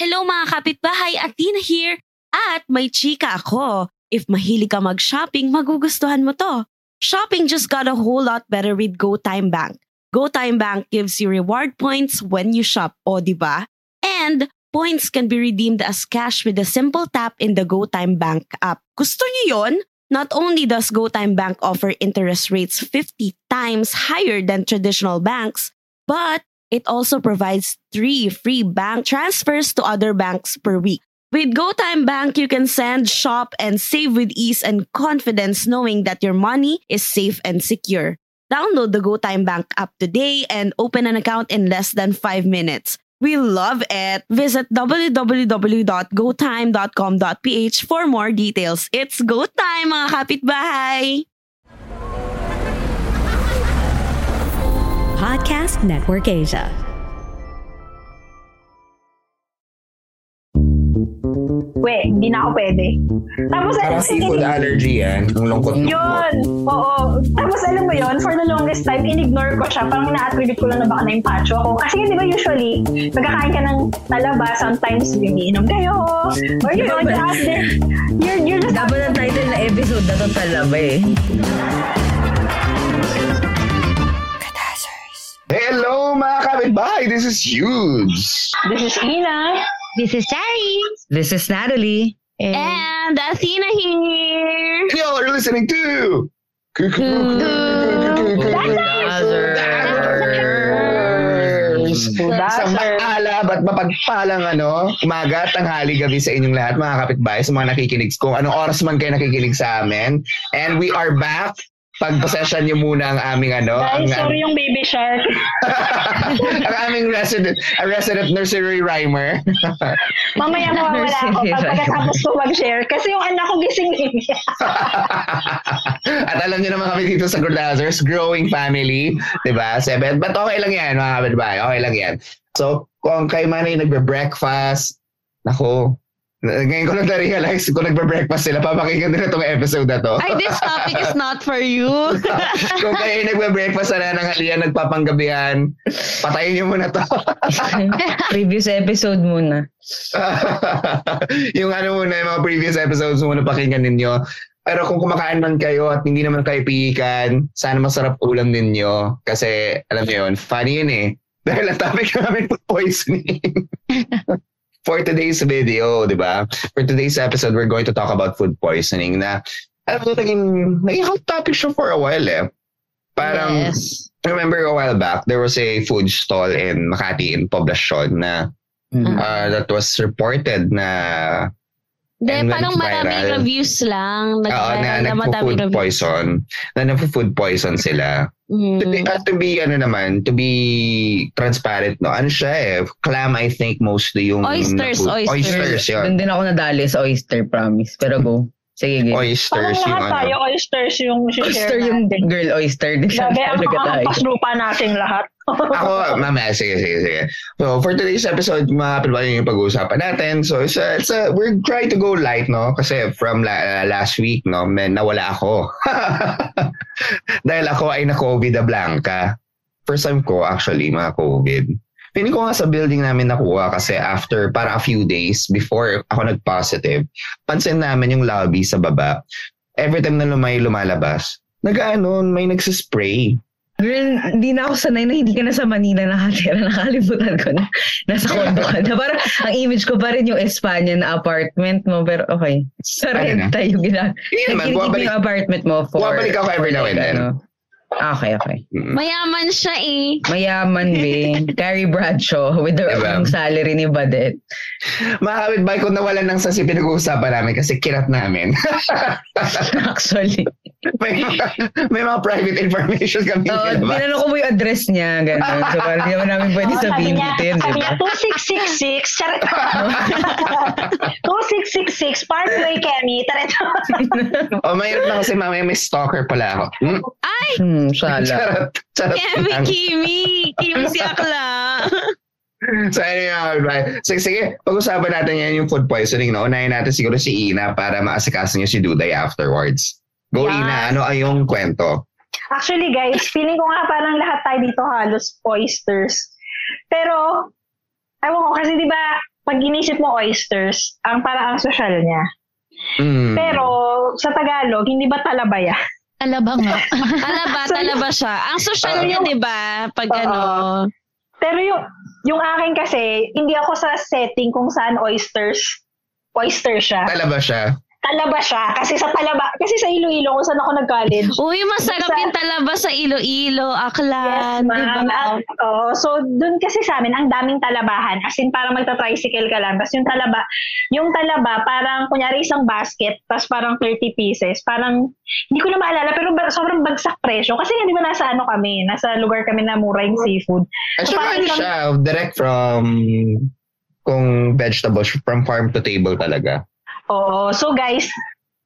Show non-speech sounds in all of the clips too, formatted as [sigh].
Hello mga kapitbahay, Athena here. At may chika ako. If mahilig ka mag-shopping, magugustuhan mo to. Shopping just got a whole lot better with GoTime Bank. GoTime Bank gives you reward points when you shop, o di ba? And points can be redeemed as cash with a simple tap in the GoTime Bank app. Gusto niyo yon? Not only does GoTime Bank offer interest rates 50 times higher than traditional banks, but it also provides three free bank transfers to other banks per week. With GoTime Bank, you can send, shop, and save with ease and confidence knowing that your money is safe and secure. Download the GoTime Bank app today and open an account in less than five minutes. We love it. Visit www.gotime.com.ph for more details. It's go time, mga kapitbahay! Podcast Network Asia. we, hindi na ako pwede. Tapos, Parang seafood allergy yan. Ang lungkot. Yun! Oo. Tapos alam mo yun, for the longest time, in-ignore ko siya. Parang ina-attribute ko lang na baka na-impacho ako. Kasi di ba usually, pagkakain ka ng talaba, sometimes umiinom kayo. Or you know, just, you're, you're just... Dapat ang title na episode na itong talaba eh. Kapitbahay! This is huge! This is Ina. This is Sari. This is Natalie. And Athena here. And y'all are listening to... Sa maala at mapagpalang ano, umaga, tanghali, gabi sa inyong lahat, mga kapitbahay, sa mga nakikinig, kung anong oras man kayo nakikinig sa amin. And we are back. Pag-possession niyo muna ang aming ano. Guys, ang, sorry yung baby shark. [laughs] ang aming resident, a resident nursery rhymer. [laughs] Mamaya mawawala ako pag pagkatapos ko mag-share. Kasi yung anak ko gising eh. [laughs] At alam niyo naman kami dito sa Gordazers, growing family, 'di ba? Seven, but okay lang 'yan, mga kapitbahay. Okay lang 'yan. So, kung kayo man ay nagbe-breakfast, nako, ngayon ko lang na-realize kung nagbe-breakfast sila, papakinggan nila itong episode na to. Ay, this topic is not for you. [laughs] kung kayo ay nagbe-breakfast na ng halian, nagpapanggabihan, patayin niyo muna to. [laughs] Previous episode muna. [laughs] yung ano muna, yung mga previous episodes muna pakinggan ninyo. Pero kung kumakain man kayo at hindi naman kayo pihikan, sana masarap ulam ninyo. Kasi, alam niyo yun, funny yun eh. Dahil ang topic namin food poisoning. For today's video, di ba? For today's episode, we're going to talk about food poisoning na, alam mo, naging, naging hot topic siya for a while eh. Parang, Yes. I remember a while back, there was a food stall in Makati, in Poblacion, na Mm. uh, that was reported na Hindi, And parang maraming reviews lang. Oo, na, na nagpo-food poison. Na nagpo-food poison sila. To be, Mm. uh, to be, ano naman, to be transparent, no? Ano siya eh? Clam, I think, mostly yung... Oysters, na oysters. Oysters, yun. Doon din ako nadali sa oyster, promise. Pero go. Sige, game. Parang Oysters yung lahat tayo, ano. oysters yung share Oyster yung natin. girl oyster. Di siya Grabe, ang talaga tayo. ang paslupa nating lahat. [laughs] Ako, mamaya, sige, sige, sige. So, for today's episode, mga kapilbayan yung pag-uusapan natin. So, it's a, it's a, we're trying to go light, no? Kasi from la, uh, last week, no, man, nawala ako. [laughs] Dahil ako ay na-COVID a blanca. First time ko, actually, mga COVID. Piling ko nga sa building namin nakuha kasi after para a few days before ako nag-positive, pansin namin yung lobby sa baba. Every time na lumay lumalabas, nag-ano, may nagsispray. Girl, hindi na ako sanay na hindi ka na sa Manila nakatira. Nakalimutan ko na. Nasa condo ka na. Parang ang image ko pa rin yung Espanya na apartment mo. Pero okay. Sa Ano renta yung gina. Hindi naman, bumabalik, yung apartment mo for... bumabalik ako every now and then. ano. Okay, okay. Mm. Mayaman siya eh. Mayaman, be. [laughs] Carrie Bradshaw with the Diba? salary ni Badet. Mga kapitbahay ko nawalan ng sasi pinag-uusapan namin kasi kirat namin. [laughs] Actually. May, mga, [laughs] may mga private information kami Oo, nilabas. tinanong ko mo yung address niya, gano'n. So, parang hindi naman namin pwede Oo, sabihin niya, dito yun, di sabi ba? niya, 2666, charet. 2666, Parkway, Kemi, charet. [laughs] O, mayroon na kasi mamaya may stalker pala ako. Hmm? Ay, Hmm, sala. Charot. Charot Kemi. Kimi. Kimi si [laughs] Akla. So anyway. Sige, sige, pag-usapan natin yan yung food poisoning. No? Unahin natin siguro si Ina para maasikaso niya si Duday afterwards. Go Yeah. Ina, ano ay yung kwento? Actually, guys, feeling ko nga parang lahat tayo dito halos oysters. Pero, ewan ko, kasi di ba, pag inisip mo oysters, ang parang ang social niya. Mm. Pero, sa Tagalog, hindi ba talabaya? Talaba nga. [laughs] Talaba, talaba siya. Ang social Oo. niya, di ba? Pag Oo. ano, Pero yung, yung akin kasi, hindi ako sa setting kung saan oysters, oyster siya. Talaba siya. Talaba siya. Kasi sa talaba, kasi sa Iloilo, kung saan ako nag-college. uy, masarap Sa- yung talaba sa Iloilo, Aklan, di ba? At, oo, so, dun kasi sa amin, ang daming talabahan. As in, parang magta-tricycle ka lang. Tapos yung talaba, yung talaba, parang, kunyari isang basket, tapos parang 30 pieces. Parang, hindi ko na maalala, pero sobrang bagsak presyo. Kasi nga, di ba, nasa ano kami, nasa lugar kami na mura yung seafood. So, parang ano siya, direct from kung vegetables, from farm to table talaga. Oo. So guys,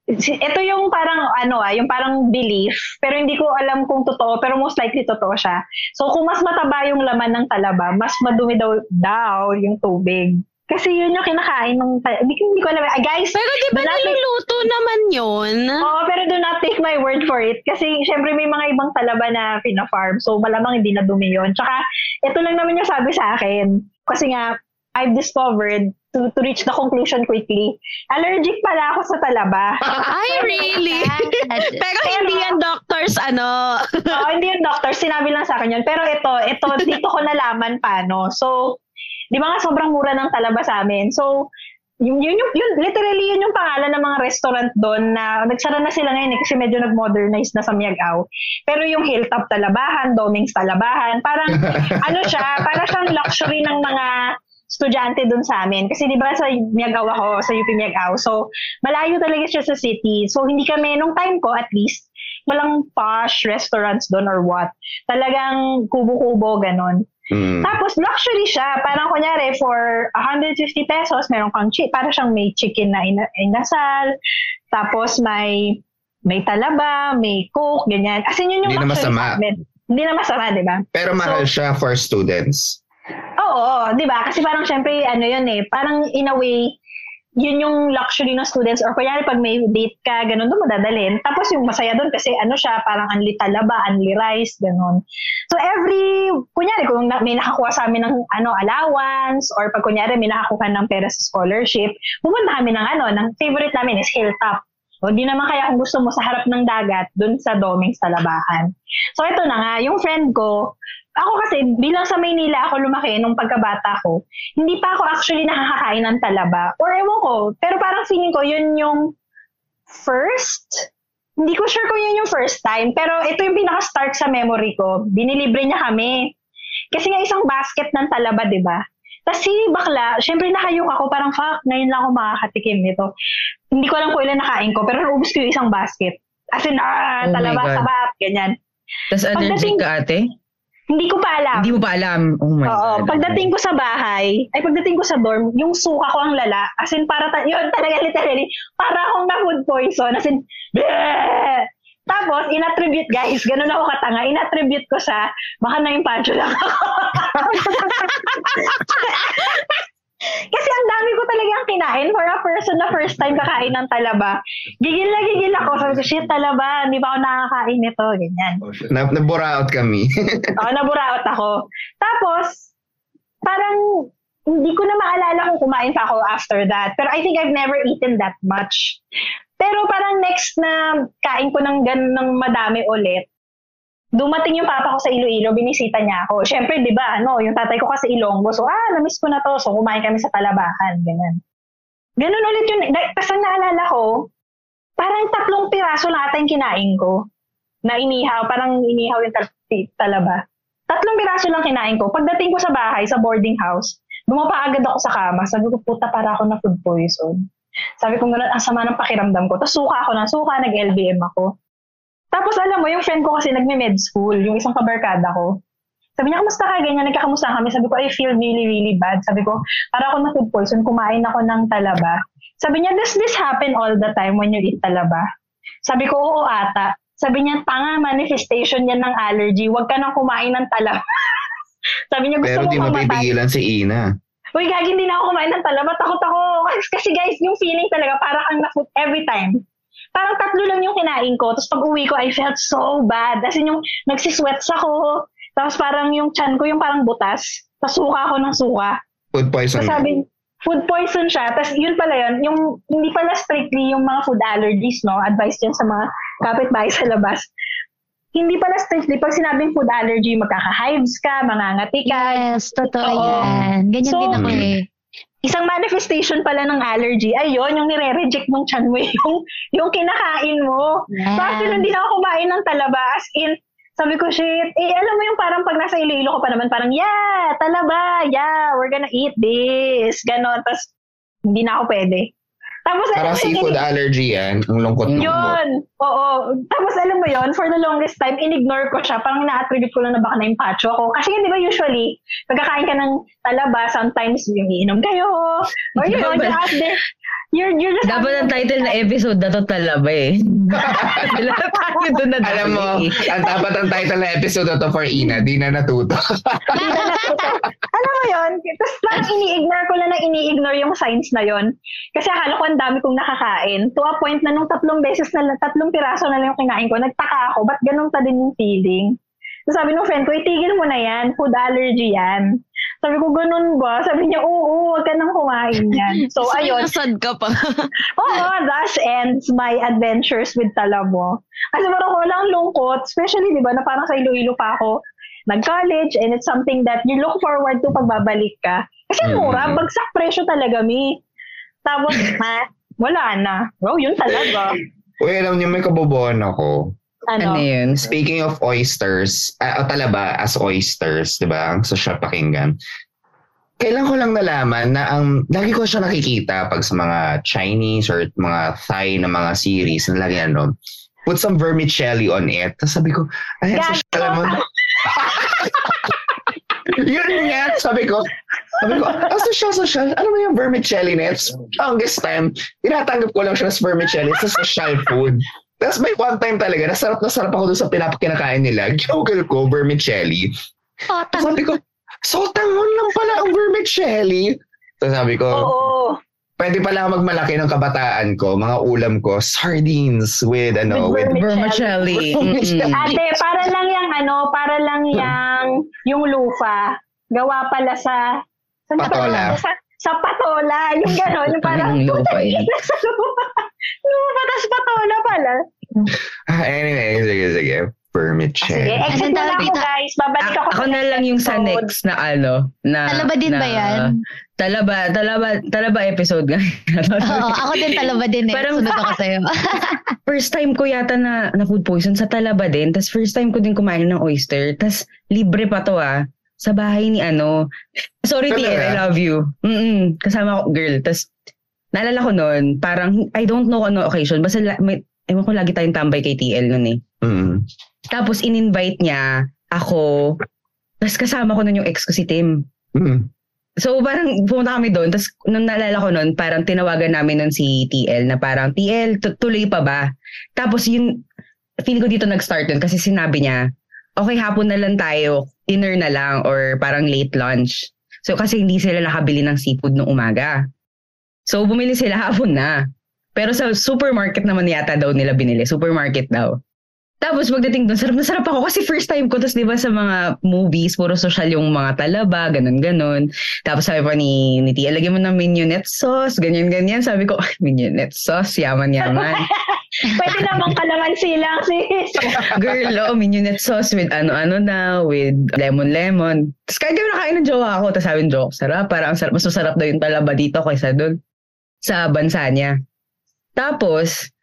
ito yung parang ano ah, yung parang belief, pero hindi ko alam kung totoo, pero most likely totoo siya. So kung mas mataba yung laman ng talaba, mas madumi daw, daw yung tubig. Kasi yun yung kinakain ng hindi, ko- hindi ko alam. Ah, guys, Pero di ba take- niluluto naman yun? Oo, pero do not take my word for it. Kasi syempre may mga ibang talaba na pina-farm. So malamang hindi na dumi yun. Tsaka ito lang naman yung sabi sa akin. Kasi nga, I've discovered to, to reach the conclusion quickly. Allergic pala ako sa talaba. [laughs] Ay, really? Pero [laughs] hindi yan doctors, ano. Oo, hindi yung doctor, sinabi lang sa akin yun. Pero ito, ito, dito ko nalaman paano. So, di ba nga sobrang mura ng talaba sa amin. So, yun, yun, yung, yun, literally yun yung pangalan ng mga restaurant doon na nagsara na sila ngayon eh, kasi medyo nag-modernize na sa Miagao. Pero yung Hilltop Talabahan, Doming's Talabahan, parang [laughs] ano siya, para siyang luxury ng mga estudyante doon sa amin. Kasi di ba sa Miagao ako, sa UP Miagao. So, malayo talaga siya sa city. So, hindi kami, nung time ko at least, walang posh restaurants doon or what. Talagang kubo-kubo, ganon. Mm. Tapos, luxury siya. Parang kunyari, for 150 pesos, meron kang chi- para siyang may chicken na ina- inasal. Tapos, may may talaba, may coke, ganyan. As in, yun yung Hindi na luxury masama. sa amin. Hindi na masama, di ba? Pero mahal siya for students. Oo, di ba? Kasi parang syempre, ano yun eh, parang in a way, yun yung luxury ng students or kunyari pag may date ka, ganun doon mo dadalhin. Tapos yung masaya doon kasi ano siya, parang unli talaba, unli rice, ganun. So every, kunyari kung may nakakuha sa amin ng ano, allowance or pag kunyari may nakakuha ng pera sa scholarship, pupunta kami ng ano, ng favorite namin is Hilltop. O di naman kaya kung gusto mo sa harap ng dagat, doon sa Doming's Talabahan. So ito na nga, yung friend ko, ako kasi bilang sa Maynila ako lumaki nung pagkabata ko, hindi pa ako actually nakakakain ng talaba. Or ewan ko, pero parang feeling ko yun yung first. Hindi ko sure kung yun yung first time, pero ito yung pinaka-start sa memory ko. Binilibre niya kami. Kasi nga isang basket ng talaba, di ba? Tapos si bakla, syempre nakayok ako, parang fuck, ngayon lang ako makakatikim nito. Hindi ko alam kung ilan nakain ko, pero naubos ko yung isang basket. As in, ah, Oh talaba, sabat, ganyan. Tapos allergic ka ate? Hindi ko pa alam. Hindi mo pa alam. Oh my Oo, God. pagdating ko sa bahay, ay pagdating ko sa dorm, yung suka ko ang lala. As in, para, ta- yun talaga literally, para akong na food poison. As in, bleh! Tapos, inattribute, guys, ganun ako katanga, inattribute ko sa, baka na yung pancho lang ako. [laughs] Kasi ang dami ko talagang kinain for a person na first time kakain ng talaba. Gigil na gigil ako. Sabi ko, shit, talaba, hindi pa ako nakakain nito. Ganyan. Na, naburaot kami. [laughs] Oo, naburaot ako. Tapos, parang hindi ko na maalala kung kumain pa ako after that. Pero I think I've never eaten that much. Pero parang next na kain ko ng ganun ng madami ulit, dumating yung papa ko sa Iloilo, binisita niya ako. Siyempre, di ba, ano, yung tatay ko kasi Ilonggo. So, ah, namiss ko na to. So, kumain kami sa Talabahan. Ganun. Ganun ulit yun. Tapos ang naalala ko, parang tatlong piraso lang ata yung kinain ko. Na inihaw, parang inihaw yung tal- talaba. Tatlong piraso lang kinain ko. Pagdating ko sa bahay, sa boarding house, bumapa agad ako sa kama. Sabi ko, puta, para ako na food poison. Sabi ko, ganun, ang sama ng pakiramdam ko. Tapos suka ako ng suka, nag-LBM ako. Tapos alam mo, yung friend ko kasi nagme-med school, yung isang kabarkada ko. Sabi niya, kamusta ka? Ganyan, nagkakamusta kami. Sabi ko, I feel really, really bad. Sabi ko, para ako na food poison, kumain ako ng talaba. Sabi niya, does this happen all the time when you eat talaba? Sabi ko, oo ata. Sabi niya, tanga, manifestation yan ng allergy. Huwag ka nang kumain ng talaba. [laughs] Sabi niya, gusto Pero di mapipigilan si Ina. Uy, gagi, hindi na ako kumain ng talaba. Takot ako. Kasi guys, yung feeling talaga, para kang na-food every time. Parang tatlo lang yung kinain ko. Tapos pag uwi ko, I felt so bad. As in yung nagsisweats ako. Tapos parang yung chan ko, yung parang butas. Tapos suka ako ng suka. Food poison. Tapos sabi, food poison siya. Tapos yun pala yun, yung hindi pala strictly yung mga food allergies, no? Advice dyan sa mga kapitbahay sa labas. Hindi pala strictly, pag sinabing food allergy, magkaka-hives ka, mangangati ka. Yes, totoo Oo. yan. Ganyan So, din ako eh. Isang manifestation pala ng allergy, ayun, yung nire-reject mong chan mo, [laughs] yung, yung kinakain mo. Yes. So actually, hindi na ako kumain ng talaba. As in, sabi ko, shit, eh, alam mo yung parang pag nasa Iloilo ko pa naman, parang, yeah, talaba, yeah, we're gonna eat this. Ganon. Tapos, hindi na ako pwede. Tapos, alam Parang seafood ini- allergy yan. Ang lungkot-lungkot. yun. Oo. Tapos alam mo yun, for the longest time, in-ignore ko siya. Parang na-attribute ko lang na baka na-impacho ako. Kasi yun, di ba usually, pagkakain ka ng talaba, sometimes yung iinom kayo. Or you're out there. You're, you're just Dapat ang title na episode na to talaba eh. [laughs] Lahat tayo doon na Alam mo, dali. ang dapat ang title ng episode na to for Ina, di na natuto. Hindi na natuto. Alam mo yun? Tapos parang ini-ignore ko lang na ini-ignore yung signs na yun. Kasi akala ko ang dami kong nakakain. To a point na nung tatlong beses na lang, tatlong piraso na lang yung kinain ko, nagtaka ako, ba't ganun pa din yung feeling? So sabi ng friend ko, itigil mo na yan, food allergy yan. Sabi ko, ganun ba? Sabi niya, oo, huwag ka nang kumain yan. So ayun, Nasad ka pa. [laughs] Oo, thus ends my adventures with Talabo. Kasi parang walang lungkot, especially, di ba, na parang sa Iloilo pa ako nag-college and it's something that you look forward to pag babalik ka. Kasi mura, bagsak presyo talaga, mi. Tapos, [laughs] ha, wala na. Bro, yun talaga. Uy, alam niyo, may kabobohan ako. Ano Ano? yun? Speaking of oysters, ah, o talaba as oysters, di ba? Ang social pakinggan. Kailan ko lang nalaman na ang lagi ko siya nakikita pag sa mga Chinese or mga Thai na mga series na lagi ano, put some vermicelli on it. Tapos sabi ko, ay, ang Gago. social mo. Yun nga, sabi ko, sabi ko, ang social, social, ano mo yung vermicelli na It's longest time, tinatanggap ko lang siya as vermicelli sa social food. Tapos may one time talaga, nasarap na sarap ako doon sa pinapakinakain nila. Ginugol ko, vermicelli. Oh, Tapos sabi ko, so tangon lang pala ang vermicelli. So sabi ko, Oo. pwede pala magmalaki ng kabataan ko, mga ulam ko, sardines with ano, with, With Vermicelli. Mm-mm. Ate, para lang ano, para lang yung, yung lufa. Gawa pala sa, saan ba Patola. Sa, sa patola. Yung gano'n, yung parang, Yung lupa yan. Nasa lupa. Lupa, tas patola pala. Ah, anyway, sige, sige. Ah, Sige, exit na tawag ako guys. Babalik A- ako ako na lang yung sa next na ano. Na, Talaba din na, ba yan? Talaba, talaba, talaba episode nga. [laughs] Oo, ako din talaba din eh. Parang- Sunod ako [laughs] sa'yo. [laughs] first time ko yata na, na food poison sa talaba din. Tapos first time ko din kumain ng oyster. Tapos libre pa to ah. Sa bahay ni ano. Sorry? TL, I love you. Mm Kasama ko, girl. Tapos naalala ko noon, parang I don't know ano occasion. Basta may, ewan ko lagi tayong tambay kay TL noon eh. Mm. Tapos in-invite niya ako. Tapos kasama ko nun yung ex ko si Tim. Mm. So parang pumunta kami doon. Tapos nung naalala ko noon, parang tinawagan namin nun si TL na parang, TL, tu- tuloy pa ba? Tapos yun, feel ko dito nag-start yun kasi sinabi niya, okay, hapon na lang tayo, dinner na lang or parang late lunch. So kasi hindi sila nakabili ng seafood nung umaga. So bumili sila [laughs] hapon na. Pero sa supermarket naman yata daw nila binili. Supermarket daw. Tapos pagdating doon, sarap na sarap ako kasi first time ko. Tapos di ba sa mga movies, puro social yung mga talaba, ganun-ganun. Tapos sabi pa ni, ni Tia, lagyan mo ng mignonette sauce, ganyan-ganyan. Sabi ko, "Ay, mignonette sauce, yaman-yaman. [laughs] Pwede namang kalamansi lang sis. [laughs] Girl, oh, mignonette sauce with ano-ano na, with lemon-lemon. Tapos kahit kami nakain ng jowa ko, tapos sabi ng jowa ko, sarap, parang ang sarap, mas masarap daw yung talaba dito kaysa doon sa bansa niya. Tapos,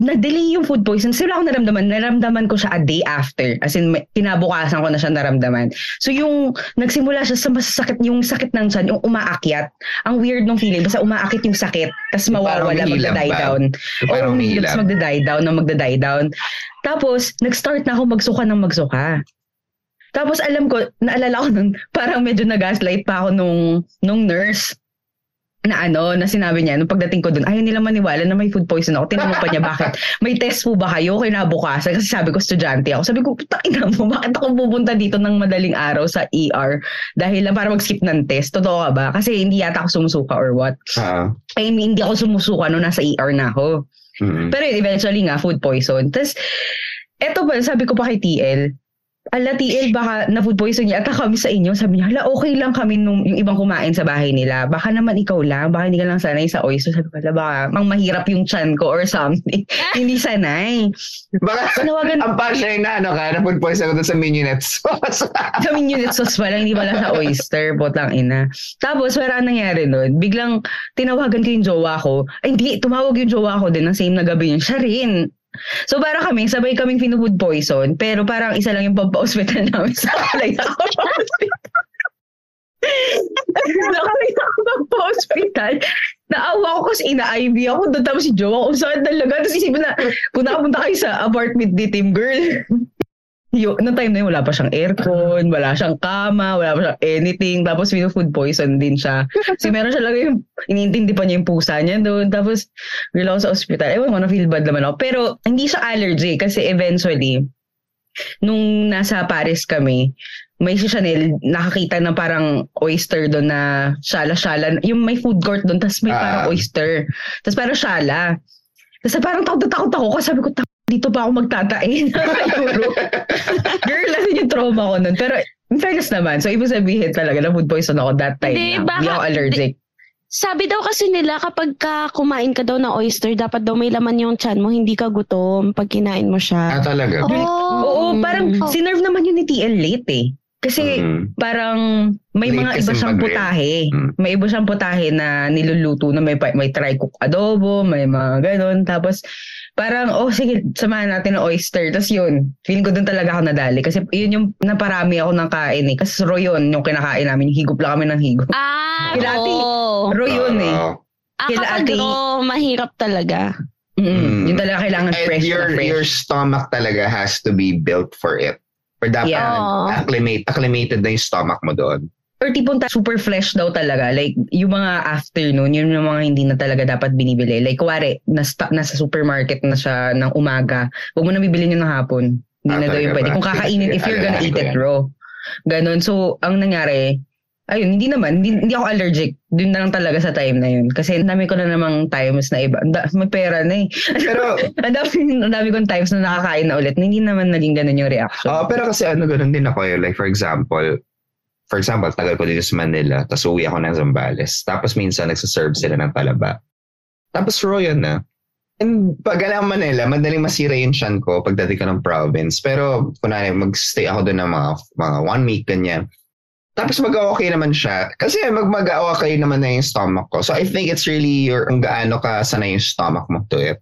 na-delay yung food poison. Sila ako naramdaman. Naramdaman ko siya a day after. As in, kinabukasan ko na siya naramdaman. So yung nagsimula siya sa masasakit, yung sakit ng tiyan, yung umaakyat. Ang weird nung feeling. Basta umaakit yung sakit. Tapos mawawala, magda-die ba? down. Parang Oo, umiilam. tapos magda-die down na magda-die down. Tapos, nag-start na ako magsuka ng magsuka. Tapos alam ko, naalala ko nun, [laughs] parang medyo nag-gaslight pa ako nung, nung nurse na ano, na sinabi niya, nung pagdating ko dun, ayaw nila maniwala na may food poison ako. Tinanong pa niya, bakit? May test po ba kayo kinabukasan? Kasi sabi ko, estudyante ako. Sabi ko, ina mo, bakit ako pupunta dito ng madaling araw sa ER? Dahil lang para mag-skip ng test. Totoo ka ba? Kasi hindi yata ako sumusuka or what. Ah, I mean, hindi ako sumusuka nung nasa ER na ako. mm. Pero eventually nga, food poison. Tapos, eto ba, sabi ko pa kay TL, ala TL, baka na food poison niya, ata kami sa inyo. Sabi niya, hala, okay lang kami nung yung ibang kumain sa bahay nila. Baka naman ikaw lang, baka hindi ka lang sanay sa oyster. Sabi ko, hala, baka mang mahirap yung chan ko or something. [laughs] hindi sanay. Baka, Tinawagan, ang punchline na ano ka, na food poison ko dun sa minionette sauce. sa minute sauce pa lang, hindi pala sa oyster, potang ina. Tapos, wala ang nangyari nun. Biglang, tinawagan ko yung jowa ko. Ay, hindi, tumawag yung jowa ko din ng same na gabi yun. Siya rin. So, para kami, sabay kaming finufood poison, pero parang isa lang yung pampa-hospital namin sa kalay [laughs] ako sa hospital. Nakalay ako pampa-hospital. Naawa ko kasi ina-IV ako doon tapos si jowa ko saan talaga. Tapos isipin na, kung nakapunta kayo sa apartment ni Team Girl, yung, noong time na yun, wala pa siyang aircon, wala siyang kama, wala pa siyang anything. Tapos food poison din siya. Kasi [laughs] meron siya lang yung, iniintindi pa niya yung pusa niya doon. Tapos, girl ako sa ospital. Ewan ko, na-feel bad naman ako. Pero, hindi siya allergy kasi eventually, nung nasa Paris kami, may si Chanel, nakakita ng parang oyster doon na shala-shala. Yung may food court doon, tapos may parang oyster. Tapos parang shala. Tapos parang takot na takot ako kasi sabi ko, "Tak- dito pa ako magtatain. [laughs] Girl, kasi yung trauma ko nun. Pero in fairness naman, so ibig sabihin talaga na food poison ako that time Hindi, na. Hindi baka- ako allergic. Sabi daw kasi nila kapag ka kumain ka daw ng oyster, dapat daw may laman yung chan mo, hindi ka gutom pag kinain mo ah, siya. talaga? Oh, Oo, parang Oh. sinerve naman yun ni TL late eh. Kasi Mm. parang may Late mga iba siyang putahe. Mm. May iba siyang putahe na niluluto na may, pa- may try cook adobo, may mga ganun. Tapos parang, oh sige, samahan natin ng oyster. Tapos yun, feeling ko dun talaga ako nadali. Kasi yun yung naparami ako ng kain eh. Kasi ro yun, yung kinakain namin. Higop lang kami ng higop. Ah, Kila ate, oo. Ro yun eh. Oo. Ah, kila kapag ate- raw, mahirap talaga. Mm. Yun talaga kailangan And fresh your, na fresh. your stomach talaga has to be built for it. Or dapat Yeah. Acclimate, acclimated na yung stomach mo doon. Or tipong ta- super fresh daw talaga. Like, yung mga afternoon, yun yung mga hindi na talaga dapat binibili. Like, kuwari, nasa, nasa supermarket na siya ng umaga, huwag mo na bibilin yun ng hapon. Hindi Ah, na daw yung pwede. Kung kakainin, if you're gonna eat it raw. Ganon. So, ang nangyari, ayun, hindi naman, hindi, hindi ako allergic. Doon na lang talaga sa time na yun. Kasi dami ko na namang times na iba. Da- may pera na eh. Pero, [laughs] ang dami, dami kong times na nakakain na ulit. Hindi naman naging ganun yung reaction. ah, pero kasi ano, ganun din ako eh. Like, for example, for example, tagal ko dito sa Manila, tapos uwi ako ng Zambales. Tapos minsan, nagsaserve sila ng talaba. Tapos raw yun na. And pag alam Manila, madaling masira yung shan ko pagdating ko ng province. Pero, kunwari, mag-stay ako doon ng mga, mga one week, ganyan. Tapos mag-okay naman siya. Kasi mag mag-okay naman na yung stomach ko. So I think it's really your, kung gaano ka sanay yung stomach mo to it.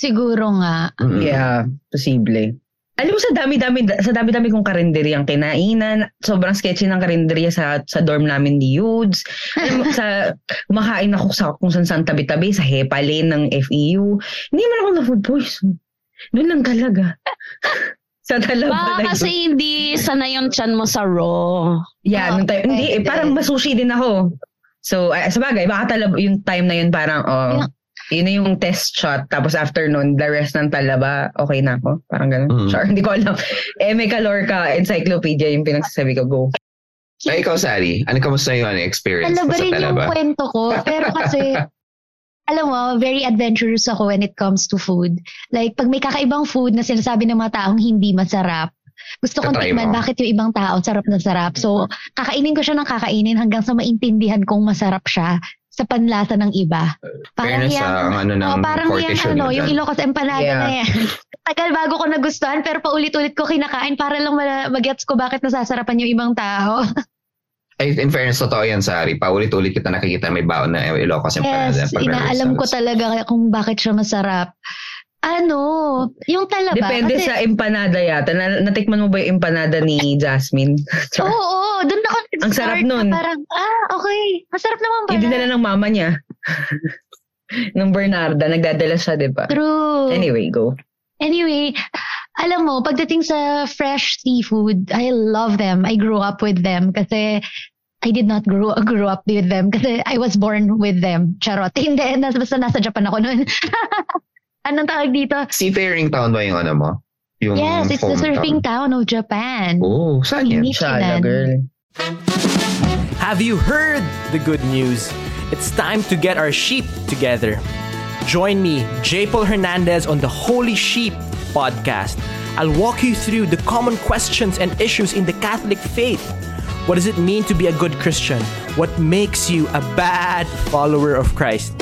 Siguro nga. Mm. Yeah, posible. Alam mo sa dami-dami sa dami-dami kong karinderyang kinainan, sobrang sketchy ng karinderya sa sa dorm namin ni Yudes. Alam mo sa kumakain ako sa kung saan saan tabi-tabi sa Hepa Lane ng FEU. Hindi man ako na food poison. Noon lang talaga. [laughs] sa talaba Baka kasi hindi sana yung chan mo sa raw. Yeah, nung time, hindi, eh, parang masushi din ako. So, eh, sa bagay, baka talaba, yung time na yun parang, oh, yun na yung test shot. Tapos after nun, the rest ng talaba, okay na ako. Parang ganun. Mm. Sure, [laughs] hindi ko alam. Eh, may Calorca Encyclopedia yung pinagsasabi ko, go. Ay, ikaw, Sari, ano kamusta yung ano, experience Talaba sa rin yung talaba? kwento ko. Pero kasi, [laughs] alam mo, very adventurous ako when it comes to food. Like, pag may kakaibang food na sinasabi ng mga taong hindi masarap, gusto kong tikman bakit yung ibang tao sarap na sarap. So, kakainin ko siya ng kakainin hanggang sa maintindihan kong masarap siya sa panlasa ng iba. Parang Fairness yan, sa ano ng oh, parang yan, ano, yung. Ilocos empanada Yeah. na yan. [laughs] Tagal bago ko nagustuhan, pero paulit-ulit ko kinakain para lang ma- magets ko bakit nasasarapan yung ibang tao. [laughs] Ay, in fairness, totoo yan, Sari. Paulit-ulit kita nakikita may baon na Ilocos Empanada. Yes, inaalam ko talaga kung bakit siya masarap. Ano, yung talaba. Depende kasi, sa empanada yata. Na, natikman mo ba yung empanada ni Jasmine? [laughs] Oo, oo, doon ako Ang sarap nun. Parang, ah, okay. Masarap naman pala. Yung dinala ng mama niya. [laughs] Nung Bernarda, nagdadala siya, di ba? True. Anyway, go. Anyway, alam mo, pagdating sa fresh seafood, I love them. I grew up with them kasi I did not grow [laughs] grow up with them kasi I was born with them. Charot. Hindi, nasa, basta nasa Japan ako noon. Anong tawag dito? Seafaring town ba yung ano mo? Yung Yes, it's the surfing town of Japan. Oh, saan yan? Ini- Shala, Michigan. girl. Have you heard the good news? It's time to get our sheep together. Join me, J. Paul Hernandez, on the Holy Sheep podcast. I'll walk you through the common questions and issues in the Catholic faith. What does it mean to be a good Christian? What makes you a bad follower of Christ?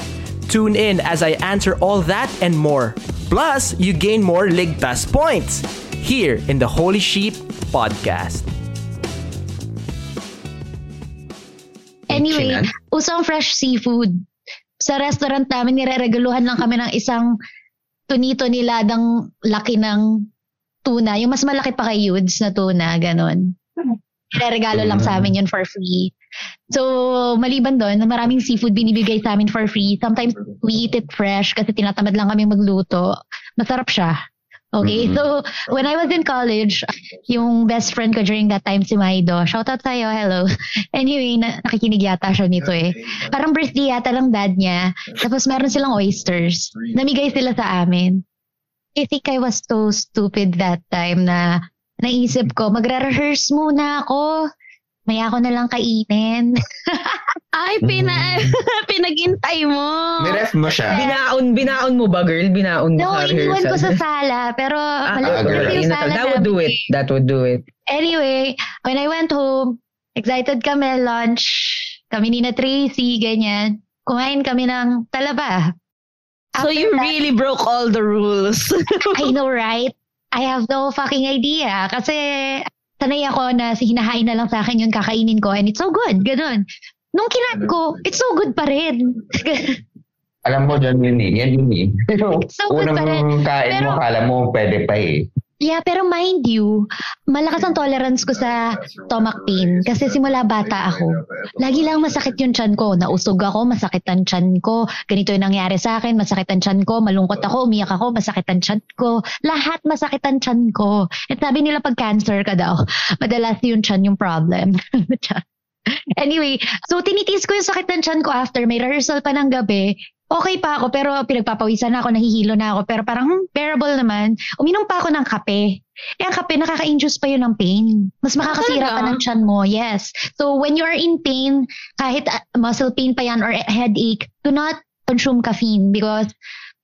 Tune in as I answer all that and more. Plus, you gain more Ligtas points here in the Holy Sheep podcast. Anyway, usang fresh seafood. Sa restaurant namin, nirereguluhan lang kami ng isang tunito niladang laki ng tuna. Yung mas malaki pa kay Yudes na tuna, ganon. Nireregalo lang sa amin yun for free. So, maliban doon, maraming seafood binibigay sa amin for free. Sometimes we eat it fresh kasi tinatamad lang kami magluto. Masarap siya. Okay, Mhm. so when I was in college, yung best friend ko during that time si Maido. Shout out sa'yo, hello. [laughs] Anyway, na, nakikinig yata siya nito eh. Parang birthday yata ng dad niya. Tapos meron silang oysters. Namigay sila sa amin. I think I was so stupid that time na naisip ko, magre-rehearse muna ako. Maya ako na lang kainin. [laughs] Ay, pina, [laughs] pinagintay mo. Niref mo siya. Binaon, binaon mo ba, girl? Binaon mo no, sa iniwan ko sa sala. Pero Ah, ah, girl. yung sala That would do it. That would do it. Anyway, when I went home, excited kami, lunch. Kami ni na Tracy, ganyan. Kumain kami ng talaba. So After you that, really broke all the rules. [laughs] I know, right? I have no fucking idea. Kasi sanay ako na hinahain na lang sa akin yun, kakainin ko, and it's so good. Ganon. Nung kinat ko, it's so good pa rin. [laughs] Alam mo, dyan yun eh. Yan yun eh. So good Unang pa rin. kain mo, Pero- kala mo pwede pa eh. Yeah, pero mind you, malakas ang tolerance ko sa stomach pain. Kasi simula bata ako. Lagi lang masakit yung tiyan ko. Nausog ako, masakit ang tiyan ko. Ganito yung nangyari sa akin, masakit ang tiyan ko. Malungkot ako, umiyak ako, masakit ang tiyan ko. Lahat masakit ang tiyan ko. At sabi nila pag cancer ka daw, [laughs] madalas yung tiyan yung problem. [laughs] anyway, so tinitiis ko yung sakit ng tiyan ko after may rehearsal pa ng gabi. Okay pa ako, pero pinagpapawisan na ako, nahihilo na ako. Pero parang hmm, bearable naman. Uminom pa ako ng kape. Eh, ang kape, nakaka-induce pa yun ng pain. Mas makakasira Talaga? pa ng tiyan mo, yes. So, when you are in pain, kahit uh, muscle pain pa yan or headache, do not consume caffeine because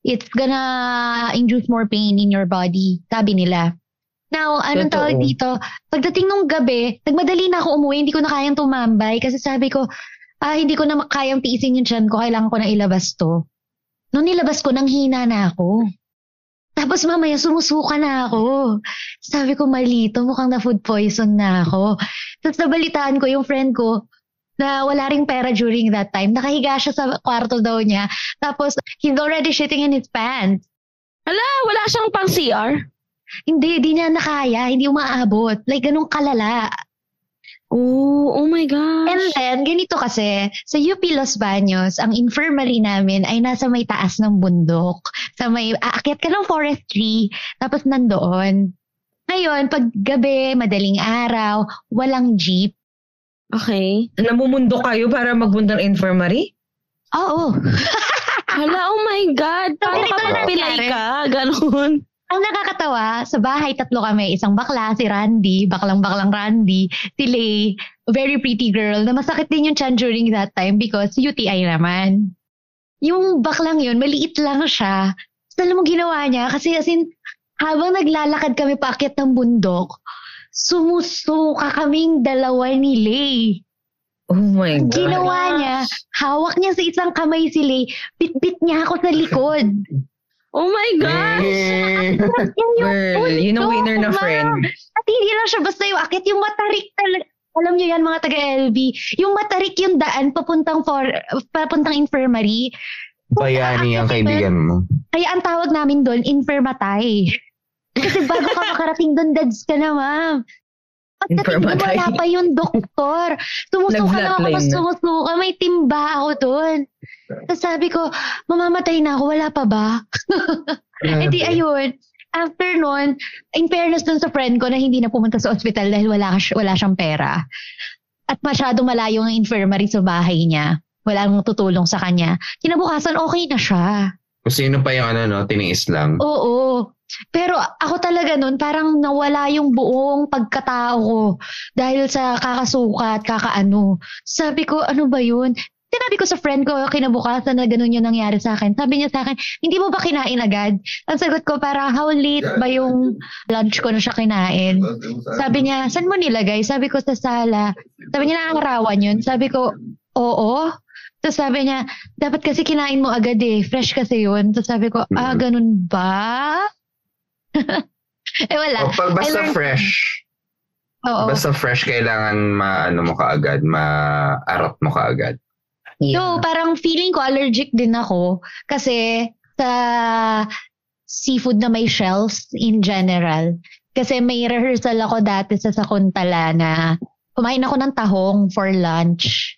it's gonna induce more pain in your body, sabi nila. Now, anong Totoo. tawag dito? Pagdating nung gabi, nagmadali na ako umuwi, hindi ko na kayang tumambay kasi sabi ko, ah, hindi ko na kayang tiisin yung tiyan ko, kailangan ko na ilabas to. Nung nilabas ko, nang hina na ako. Tapos mamaya sumusuka na ako. Sabi ko, malito, mukhang na food poison na ako. Tapos nabalitaan ko yung friend ko na wala ring pera during that time. Nakahiga siya sa kwarto daw niya. Tapos, he's already shitting in his pants. Hala, wala siyang pang CR. Hindi, di niya nakaya. Hindi umaabot. Like, ganun kalala. Oh, oh my gosh. And then, ganito kasi, sa UP Los Baños, ang infirmary namin ay nasa may taas ng bundok. Sa may, aakyat ka ng forestry, tapos nandoon. Ngayon, pag gabi, madaling araw, walang jeep. okay. Namumundo kayo para magbundang infirmary? Oo. [laughs] Hala, oh my God. Paano ka na pilay nangyari. ka? Ganon. Ang nakakatawa, sa bahay tatlo kami, isang bakla, si Randy, baklang-baklang Randy, si Lay, very pretty girl, na masakit din yung chan during that time because UTI naman. Yung baklang yun, maliit lang siya. Tapos alam mo ginawa niya, kasi as in, habang naglalakad kami paakyat ng bundok, sumusuka kaming dalawa ni Lay. Oh my God. ginawa niya, hawak niya sa isang kamay si Lay, bitbit niya ako sa likod. Oh my gosh. Yung Girl, yun ang winner na friend. At hindi lang siya basta yung akit, yung matarik talaga. Alam niyo yan mga taga-LB, yung matarik yung daan papuntang for papuntang infirmary. Bayani ang kaibigan mo. Kaya ang tawag namin doon, infirmatay. Kasi bago ka [laughs] makarating doon, dads ka na, ma'am. Pagdating ko, wala pa yung doktor. Sumusuka lang ako, na. sumusuka. May timba ako doon. Tapos sabi ko, mamamatay na ako, wala pa ba? [laughs] Eh di ayun. After nun, in fairness dun sa friend ko na hindi na pumunta sa ospital dahil wala, wala siyang pera. At masyado malayo ang infirmary sa bahay niya. Wala nang tutulong sa kanya. Kinabukasan, okay na siya. Kung sino pa yung ano, no, tiniis lang. Oo. Pero ako talaga nun, parang nawala yung buong pagkatao ko dahil sa kakasukat, kakaano. Sabi ko, ano ba yun? Sinabi ko sa friend ko kinabukasan na ganun yung nangyari sa akin. Sabi niya sa akin, hindi mo ba kinain agad? Ang sagot ko, parang how late ba yung lunch ko na siya kinain? Sabi niya, saan mo nilagay? Sabi ko, sa sala. Sabi niya, nakangarawan yun. Sabi ko, oo. Tapos sabi niya, dapat kasi kinain mo agad eh. Fresh kasi yun. Tapos sabi ko, ah, ganun ba? Eh wala. O, pag basta learned- fresh, Oo. basta fresh, kailangan ma-ano mo kaagad, ma-arot mo kaagad. So, parang feeling ko allergic din ako kasi sa seafood na may shells in general. Kasi may rehearsal ako dati sa Sakuntala na kumain ako ng tahong for lunch.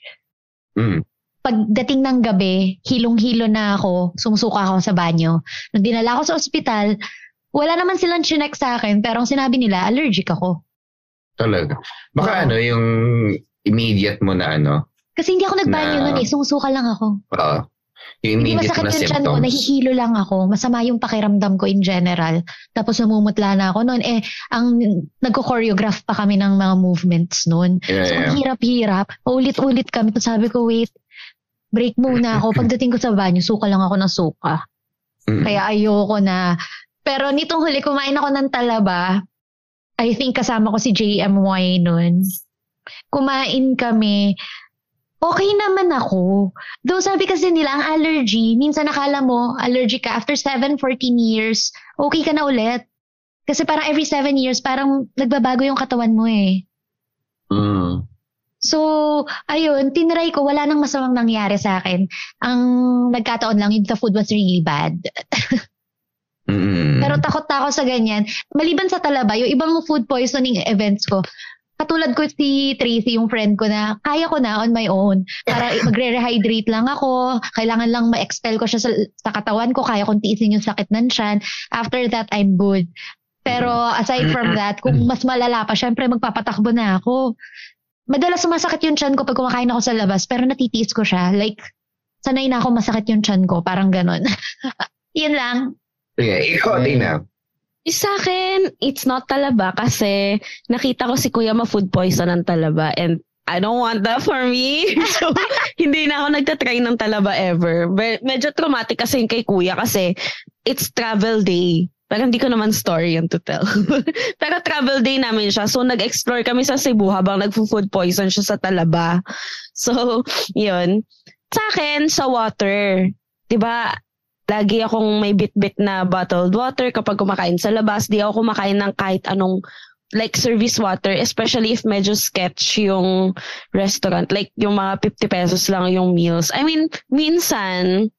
Mm. Pagdating ng gabi, hilong-hilo na ako, sumusuka ako sa banyo. Nung dinala ako sa ospital, wala naman silang chinek sa akin, pero ang sinabi nila, allergic ako. Talaga. Baka Oo. ano, yung immediate mo na ano, Kasi hindi ako nagbanyo Na- nun eh, sumusuka lang ako. oo, yung Hindi immediate masakit na yung chan ko, symptoms. nahihilo lang ako. Masama yung pakiramdam ko in general. Tapos namumutla na ako noon. Eh, ang nagko-choreograph pa kami ng mga movements noon. Yeah, So, ang yeah. hirap-hirap. Paulit-ulit kami. Tapos sabi ko, wait, break muna ako. [laughs] Pagdating ko sa banyo, suka lang ako ng suka. Mm. Kaya ayoko na. Pero nitong huli, kumain ako ng talaba. I think kasama ko si JMY noon. Kumain kami. Okay naman ako. Though sabi kasi nila, ang allergy, minsan nakala mo, allergic ka, after 7, 14 years, okay ka na ulit. Kasi parang every 7 years, parang nagbabago yung katawan mo eh. Mm. So, ayun, tinry ko, wala nang masamang nangyari sa akin. Ang nagkataon lang, yung the food was really bad. [laughs] Pero takot na ako sa ganyan. Maliban sa talaba, yung ibang food poisoning events ko, katulad ko si Tracy, yung friend ko na kaya ko na on my own. Para [laughs] magre-rehydrate lang ako. Kailangan lang ma-expel ko siya sa, sa katawan ko. Kaya kong tiisin yung sakit ng tiyan. After that, I'm good. Pero aside from that, kung mas malala pa, syempre magpapatakbo na ako. Madalas sumasakit yung tiyan ko pag kumakain ako sa labas, pero natitiis ko siya. Like, sanay na ako masakit yung tiyan ko. Parang ganon. [laughs] Yun lang. Sige, ikaw, Tina. Sa akin, it's not talaba kasi nakita ko si kuya ma-food poison ng talaba and I don't want that for me. [laughs] So, hindi na ako nagtatry ng talaba ever. But medyo traumatic kasi yung kay kuya kasi it's travel day. Pero hindi ko naman story yun to tell. [laughs] Pero travel day namin siya. So, nag-explore kami sa Cebu habang nag-food poison siya sa talaba. So, [laughs] yun. Sa akin, sa water. 'Di ba lagi akong may bit-bit na bottled water kapag kumakain sa labas. Di ako kumakain ng kahit anong like service water, especially if medyo sketch yung restaurant. Like yung mga 50 pesos lang yung meals. I mean, minsan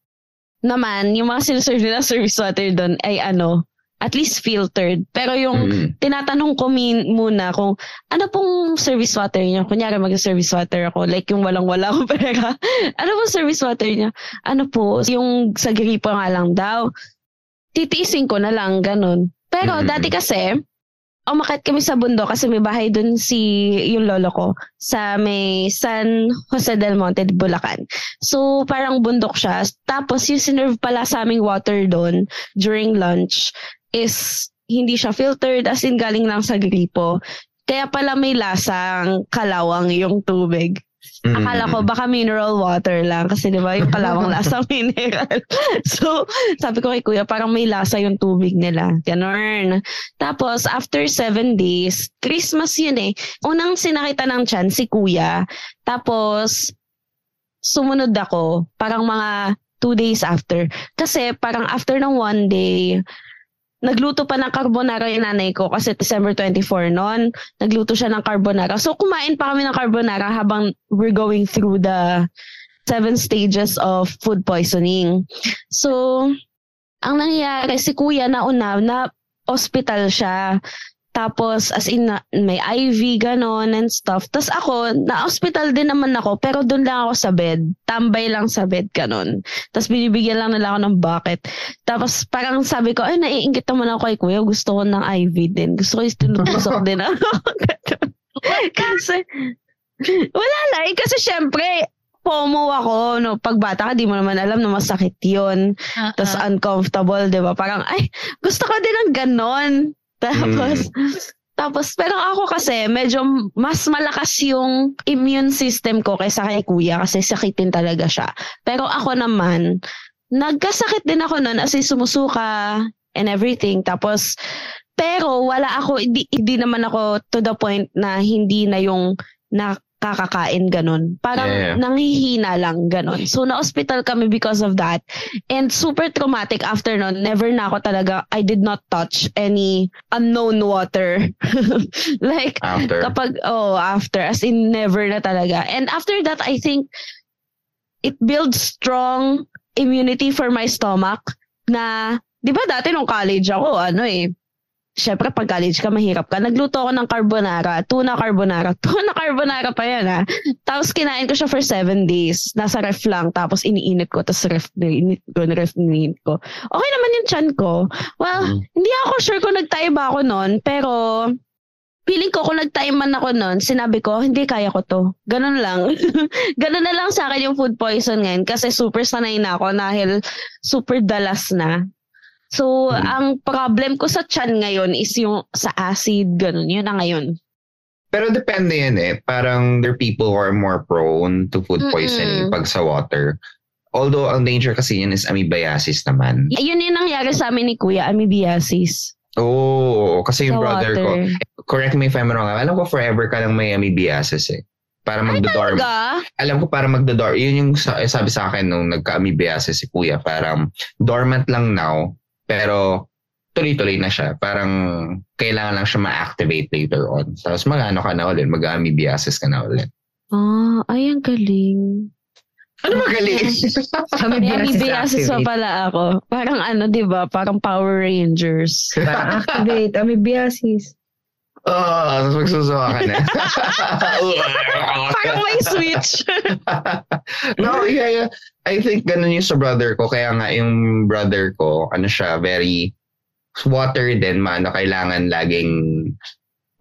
naman, yung mga sinaserve nila service water doon ay ano, at least filtered. Pero yung Mm. tinatanong ko min- muna kung ano pong service water niya. Kunyari mag-service water ako, like yung walang-wala akong [laughs] pera. ano pong service water niya? Ano po, yung sa gripo nga lang daw. Titiisin ko na lang, ganun. Pero Mm. dati kasi, umakit kami sa bundok kasi may bahay dun si yung lolo ko sa may San Jose del Monte, Bulacan. So, parang bundok siya. Tapos, yung sinerve pala sa aming water doon during lunch is hindi siya filtered as in galing lang sa gripo. Kaya pala may lasang kalawang yung tubig. Mm. Akala ko baka mineral water lang kasi di ba yung kalawang [laughs] lasang mineral. [laughs] so, sabi ko kay kuya, parang may lasa yung tubig nila. Ganon. Tapos, after seven days, Christmas yun eh. Unang sinakita ng chan, si kuya. Tapos, sumunod ako, parang mga two days after. Kasi parang after ng one day, nagluto pa ng carbonara yung nanay ko kasi December 24 noon. Nagluto siya ng carbonara. So kumain pa kami ng carbonara habang we're going through the seven stages of food poisoning. So, ang nangyayari, si kuya nauna, na hospital siya. Tapos, as in, na- may IV, ganon, and stuff. Tapos ako, na-hospital din naman ako, pero doon lang ako sa bed. Tambay lang sa bed, ganon. Tapos binibigyan lang nila ako ng bucket. Tapos parang sabi ko, ay, naiingit naman ako kay kuya. Gusto ko ng IV din. Gusto ko yung tinutusok din ako. [laughs] Kasi, wala lang. Eh, kasi syempre, FOMO ako, no? Pag bata ka, di mo naman alam na masakit yun. Tapos uncomfortable, di ba? Parang, ay, gusto ko din ng ganon. Tapos, tapos, pero ako kasi, medyo mas malakas yung immune system ko kaysa kay kuya kasi sakitin talaga siya. Pero ako naman, nagkasakit din ako nun as in sumusuka and everything. Tapos, pero wala ako, hindi, hindi naman ako to the point na hindi na yung nakakakain ganun. Parang Yeah. nanghihina lang ganun. So, na-hospital kami because of that. And super traumatic after nun. Never na ako talaga, I did not touch any unknown water. [laughs] like, After. kapag, oh, after. As in, never na talaga. And after that, I think, it builds strong immunity for my stomach na, di ba dati nung college ako, ano eh, syempre pag college ka, mahirap ka. Nagluto ako ng carbonara, tuna carbonara. [laughs] Tuna carbonara pa yan ha. Tapos kinain ko siya for seven days. Nasa ref lang, tapos iniinit ko, tapos ref, init ko, ref, iniinit ko. Okay naman yung chan ko. Well, Mm. hindi ako sure kung nagtayo ba ako noon, pero feeling ko kung nag-time man ako noon, sinabi ko, hindi kaya ko to. Ganun lang. [laughs] Ganun na lang sa akin yung food poison ngayon kasi super sanay na ako dahil super dalas na. So, Hmm. ang problem ko sa chan ngayon is yung sa acid, ganun. Yun na ngayon. Pero depende yan eh. Parang there are people who are more prone to food Mm-mm. poisoning pag sa water. Although ang danger kasi yun is amoebiasis naman. Yun yung nangyari sa amin ni Kuya, amoebiasis. Oo, kasi yung Sa brother ko, water. correct me if I'm wrong, alam ko forever ka lang may amoebiasis eh. Para magdodorm. Talaga? Alam ko para magdodorm. Yun yung eh, sabi sa akin nung nagka-amoebiasis si kuya. Parang dormant lang now, pero tuloy-tuloy na siya. Parang kailangan lang siya ma-activate later on. Tapos mag-ano ka na ulit, mag-amoebiasis ka na ulit. Ah, ay, ang galing. Ano magaling? Kami May biasis amoebiasis pa pala ako. Parang ano, di ba? Parang Power Rangers. Parang [laughs] activate. Amoebiasis. Oo, oh, tapos magsusuka ka na. Parang may switch. no, yeah, yeah. I think ganun yung sa brother ko. Kaya nga yung brother ko, ano siya, very water din, maano, kailangan laging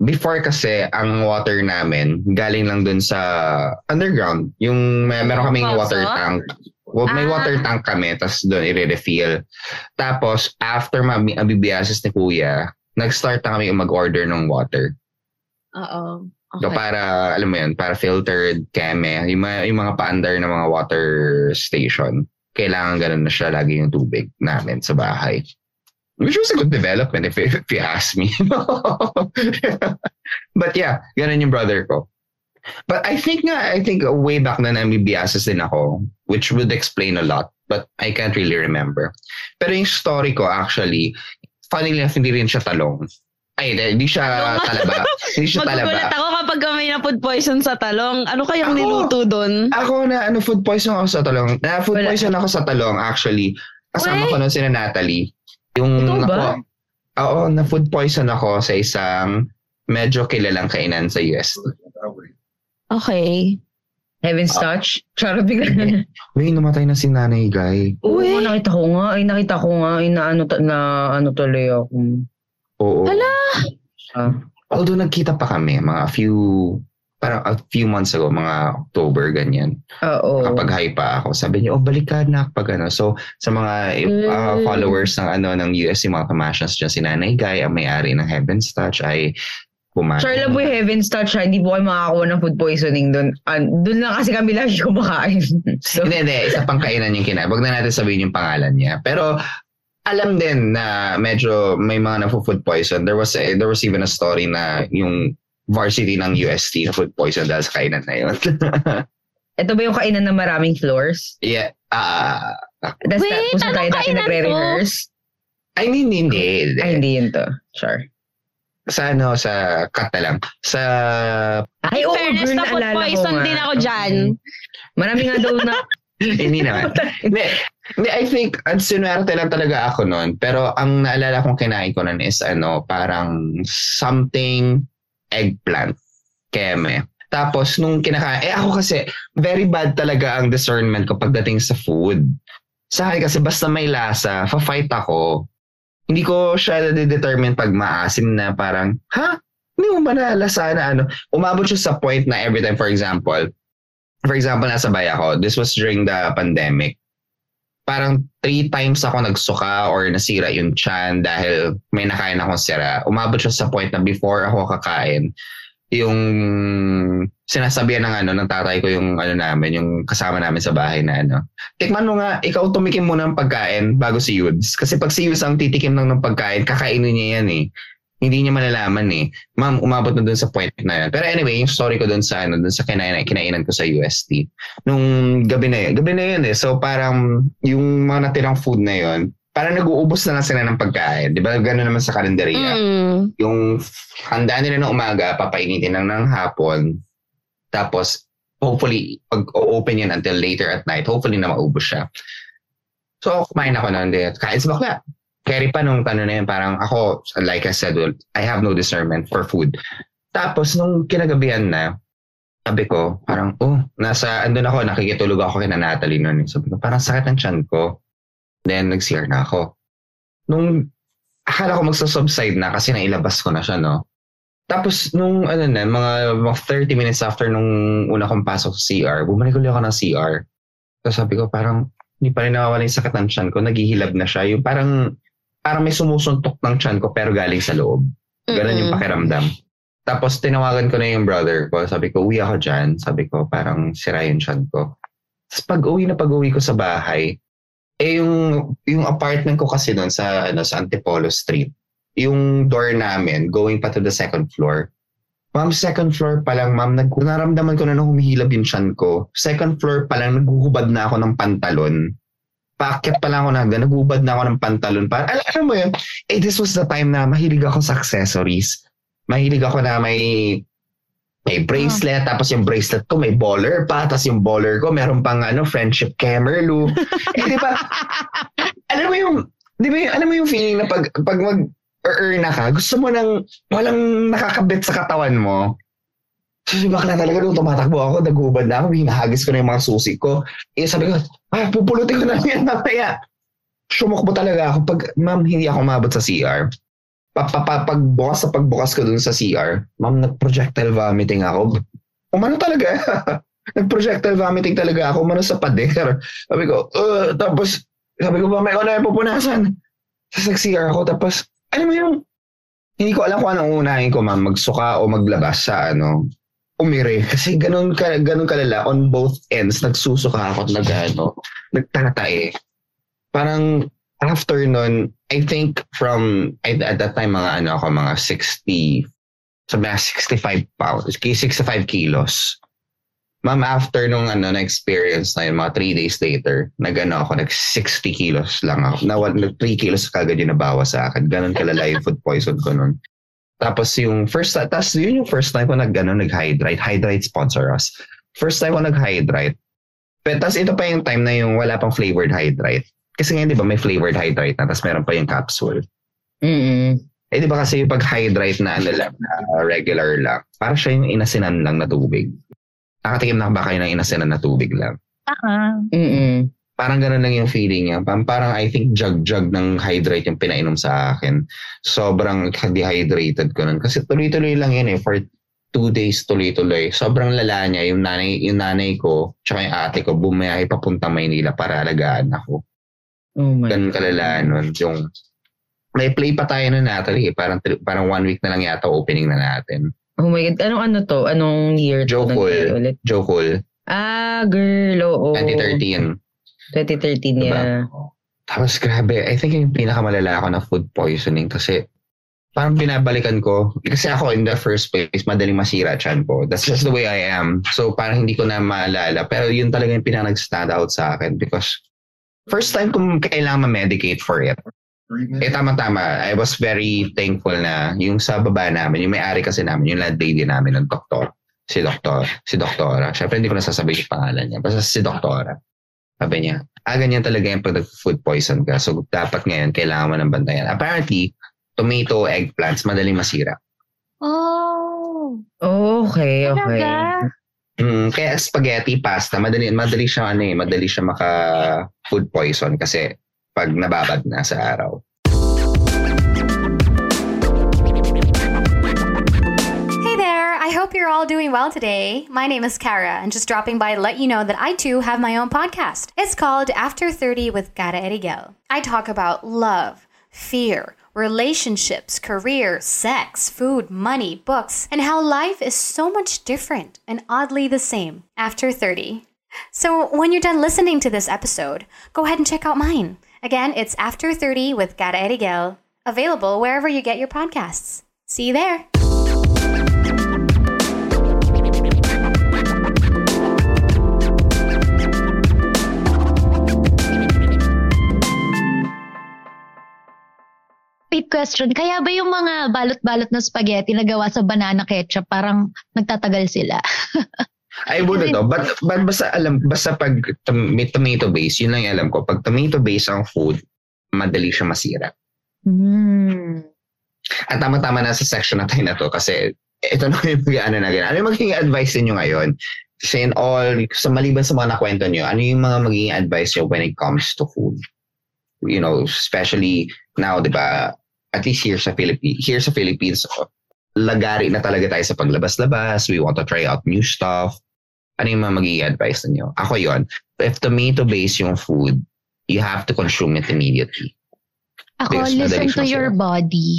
before kasi ang water namin galing lang dun sa underground. Yung may, meron kaming water tank. Well, may Ah. water tank kami, tapos doon i-refill. Tapos, after mabibiasis ni kuya, nag-start na kami mag-order ng water. Oo. So, para, alam mo yun, para filtered, keme, yung mga, yung mga paandar ng mga water station, kailangan ganun na siya lagi yung tubig namin sa bahay. Which was a good development if, if you ask me. [laughs] But yeah, ganun yung brother ko. But I think nga, I think way back na namibiasis din ako, which would explain a lot, but I can't really remember. Pero yung story ko actually, funnily enough, hindi rin siya talong. Ay, hindi, siya [laughs] talaba. hindi siya talaba. Magugulat ako kapag may na food poison sa talong. Ano kayang Ako? niluto doon? Ako na ano food poison ako sa talong. Na food Wala. poison ako sa talong actually. Kasama ko nun si Natalie. Yung Ikaw ba? ako- Oo, na food poison ako sa isang medyo kilalang kainan sa US. Okay. Heaven's touch. Charot bigla. Uy, namatay na si Nanay Guy. Oo, nakita ko nga. Ay, nakita ko nga. Ay, na ano, na ano tuloy ako. Oo. Hala! Ah. Although nagkita pa kami, mga few, parang a few months ago, mga October, ganyan. Oo. Kapag high pa ako, sabi niya, oh, balik ka na kapag ano. So, sa mga uh, Mm. followers ng ano ng US, yung mga kamassions dyan, si Nanay Guy, ang may-ari ng Heaven's Touch, ay kumain. Sure lang po yung Heaven's touch. Hindi po kayo makakakuha ng food poisoning doon. Uh, doon lang kasi kami lagi kumakain. [laughs] so, Hindi, hindi. Isa pang kainan yung kinain. Huwag na natin sabihin yung pangalan niya. Pero, alam din na medyo may mga na food poison. There was a, there was even a story na yung varsity ng UST na food poison dahil sa kainan na yun. [laughs] ito ba yung kainan na maraming floors? yeah. Ah, Tapos Wait, tapos anong tayo dati kainan to? nagre-rehearse. I mean, hindi. hindi. Ay, hindi yun to. Sure. Sa ano, sa na lang. Sa, Ay, oo, Fairness girl, na food naalala ko poison nga. din ako dyan. Marami nga daw na, [laughs] hindi naman. Hindi, hindi, I think, ang sinwerte lang talaga ako noon. Pero ang naalala kong kinain ko nun is ano, parang something eggplant. Keme. Tapos, nung kinakain, eh ako kasi, very bad talaga ang discernment ko pagdating sa food. Sa akin kasi, basta may lasa, fa-fight ako. Hindi ko siya determine pag maasim na parang, ha? Hindi mo ba nalasa na ano? Umabot siya sa point na every time, for example, for example, nasa bay ako, this was during the pandemic. Parang three times ako nagsuka or nasira yung chan dahil may nakain akong sira. Umabot siya sa point na before ako kakain, yung sinasabihan ng ano ng tatay ko yung ano namin, yung kasama namin sa bahay na ano. Tikman mo nga, ikaw tumikim muna ng pagkain bago si Yudes. Kasi pag si Yudes ang titikim lang ng pagkain, kakainin niya yan eh. Hindi niya malalaman eh. Ma'am, umabot na dun sa point na yun. Pero anyway, yung story ko dun sa, ano, dun sa kinain, kinainan ko sa UST. Nung gabi na yun, gabi na yun eh. So parang yung mga natirang food na yun, parang nag-uubos na lang sila ng pagkain. Di ba? Gano'n naman sa kalendarya Mm. yung handa nila ng umaga, papainitin lang ng hapon. Tapos, hopefully, pag open yan until later at night, hopefully na maubos siya. So, kumain ako nun din. Kain sa bakla. Carry pa nung tanong na yun, parang ako, like I said, well, I have no discernment for food. Tapos, nung kinagabihan na, sabi ko, parang, oh, nasa, andun ako, nakikitulog ako kina Natalie nun. Sabi ko, parang sakit ng tiyan ko. Then, nag-CR na ako. Nung akala ko magsa-subside na kasi nailabas ko na siya, no? Tapos, nung ano na, mga, mga 30 minutes after nung una kong pasok sa CR, bumalik ulit ako ng CR. Tapos sabi ko, parang, hindi pa rin nawawala yung sakit ng tiyan ko. Naghihilab na siya. Yung parang, parang may sumusuntok ng tiyan ko pero galing sa loob. Ganon yung pakiramdam. Tapos, tinawagan ko na yung brother ko. Sabi ko, uwi ako dyan. Sabi ko, parang sira yung tiyan ko. Tapos pag uwi na pag uwi ko sa bahay, eh yung, yung apartment ko kasi doon sa, ano, sa Antipolo Street, yung door namin going pa to the second floor. Ma'am, second floor pa lang, ma'am, nag, naramdaman ko na na humihilab yung tiyan ko. Second floor pa lang, naghuhubad na ako ng pantalon. Paakyat pa lang ako na naghuhubad na ako ng pantalon. Para, alam, alam mo yun, eh, this was the time na mahilig ako sa accessories. Mahilig ako na may may bracelet, tapos yung bracelet ko may baller pa, tapos yung baller ko meron pang ano, friendship camerlu. [laughs] eh, di ba? alam mo yung, di ba alam mo yung feeling na pag, pag mag, earn na ka, gusto mo nang walang nakakabit sa katawan mo. So, bakla talaga nung tumatakbo ako, nagubad na ako, hinahagis ko na yung mga susi ko. Eh, sabi ko, ah, pupulutin ko na yan mamaya. Sumakbo talaga ako. Pag, ma'am, hindi ako umabot sa CR. Pa, pa, pa, pagbukas sa pagbukas ko dun sa CR, ma'am, nag-projectile vomiting ako. Umano talaga. [laughs] nag-projectile vomiting talaga ako. Umano sa pader. Sabi ko, uh, tapos, sabi ko, mamaya ko na yung pupunasan. Tapos nag-CR ako. Tapos, alam mo yung, hindi ko alam kung anong unahin ko, ma'am, magsuka o maglabas sa ano, umire. Kasi ganun, ka, ganun kalala on both ends. Nagsusuka ako nag, ano, nagtatae. Parang after nun, I think from, at, at that time, mga ano ako, mga 60, sabi na 65 pounds, 65 kilos. Ma'am, after nung ano, na-experience na yun, mga 3 days later, nag-ano ako, nag-60 kilos lang ako. Na, nag 3 kilos kagad yung nabawa sa akin. Ganon kalala yung food poison ko nun. Tapos yung first, tapos yun yung first time ko nag, ano, nag-hydrate. Hydrate sponsor us. First time ko nag-hydrate. Pero tapos ito pa yung time na yung wala pang flavored hydrate. Kasi ngayon, di ba, may flavored hydrate na, tapos meron pa yung capsule. mm Eh, di ba kasi yung pag-hydrate na, ano lang, na regular lang, para siya yung inasinan lang na tubig. Nakatikim na ba kayo ng inasinan na tubig lang? Ah, mm Parang ganun lang yung feeling niya. Parang, parang I think jug-jug ng hydrate yung pinainom sa akin. Sobrang dehydrated ko nun. Kasi tuloy-tuloy lang yun eh. For two days tuloy-tuloy. Sobrang lala niya. Yung nanay, yung nanay ko, tsaka yung ate ko, bumiyahe papunta Maynila para alagaan ako. Oh my Ganun kalala nun. Yung, may play pa tayo nun Natalie. eh. Parang, parang one week na lang yata opening na natin. Oh my God. Anong ano to? Anong year to? Joe Cool. ulit? Joe. Ah, girl. Oo. 2013. 2013, Diba? yeah. Tapos grabe, I think yung pinakamalala ako na food poisoning kasi parang binabalikan ko. Kasi ako in the first place, madaling masira chan ko. That's just the way I am. So parang hindi ko na maalala. Pero yun talaga yung pinaka nag-stand out sa akin because first time kong kailangan ma-medicate for it. Eh, tama-tama. I was very thankful na yung sa baba namin, yung may-ari kasi namin, yung landlady namin ng doktor, si doktor, si doktora. Siyempre, hindi ko nasasabihin yung pangalan niya. Basta si doktora. Sabi niya, ah, ganyan talaga yung pag food poison ka. So, dapat ngayon, kailangan mo ng bantayan. Apparently, tomato, eggplants, madaling masira. Oh. Okay, okay. Talaga? Mm, kaya spaghetti, pasta, madali, madali siya ano eh, madali siya maka food poison kasi pag nababad na sa araw. Hey there, I hope you're all doing well today. My name is Kara, and just dropping by to let you know that I too have my own podcast. It's called After 30 with Kara Erigel. I talk about love, fear, relationships, career, sex, food, money, books, and how life is so much different and oddly the same after 30. So when you're done listening to this episode, go ahead and check out mine. Again, it's After 30 with Kara Erigel, available wherever you get your podcasts. See you there. Wait, question. Kaya ba yung mga balot-balot na spaghetti na gawa sa banana ketchup parang nagtatagal sila? I wouldn't know. But, but basta alam, basta pag tom- may tomato base, yun lang yung alam ko. Pag tomato base ang food, madali siya masira. Hmm. At tama-tama na sa section na tayo na to kasi ito na yung ano na ganyan. Ano yung magiging advice niyo ngayon? In all, sa maliban sa mga nakwento niyo, ano yung mga magiging advice niyo when it comes to food? You know, especially now, di ba, at least here sa Philippines, here sa Philippines, lagari na talaga tayo sa paglabas-labas. We want to try out new stuff. Ano yung mga magiging advice niyo? Ako yon If tomato-based yung food, you have to consume it immediately. Ako, Because listen to your masira. body.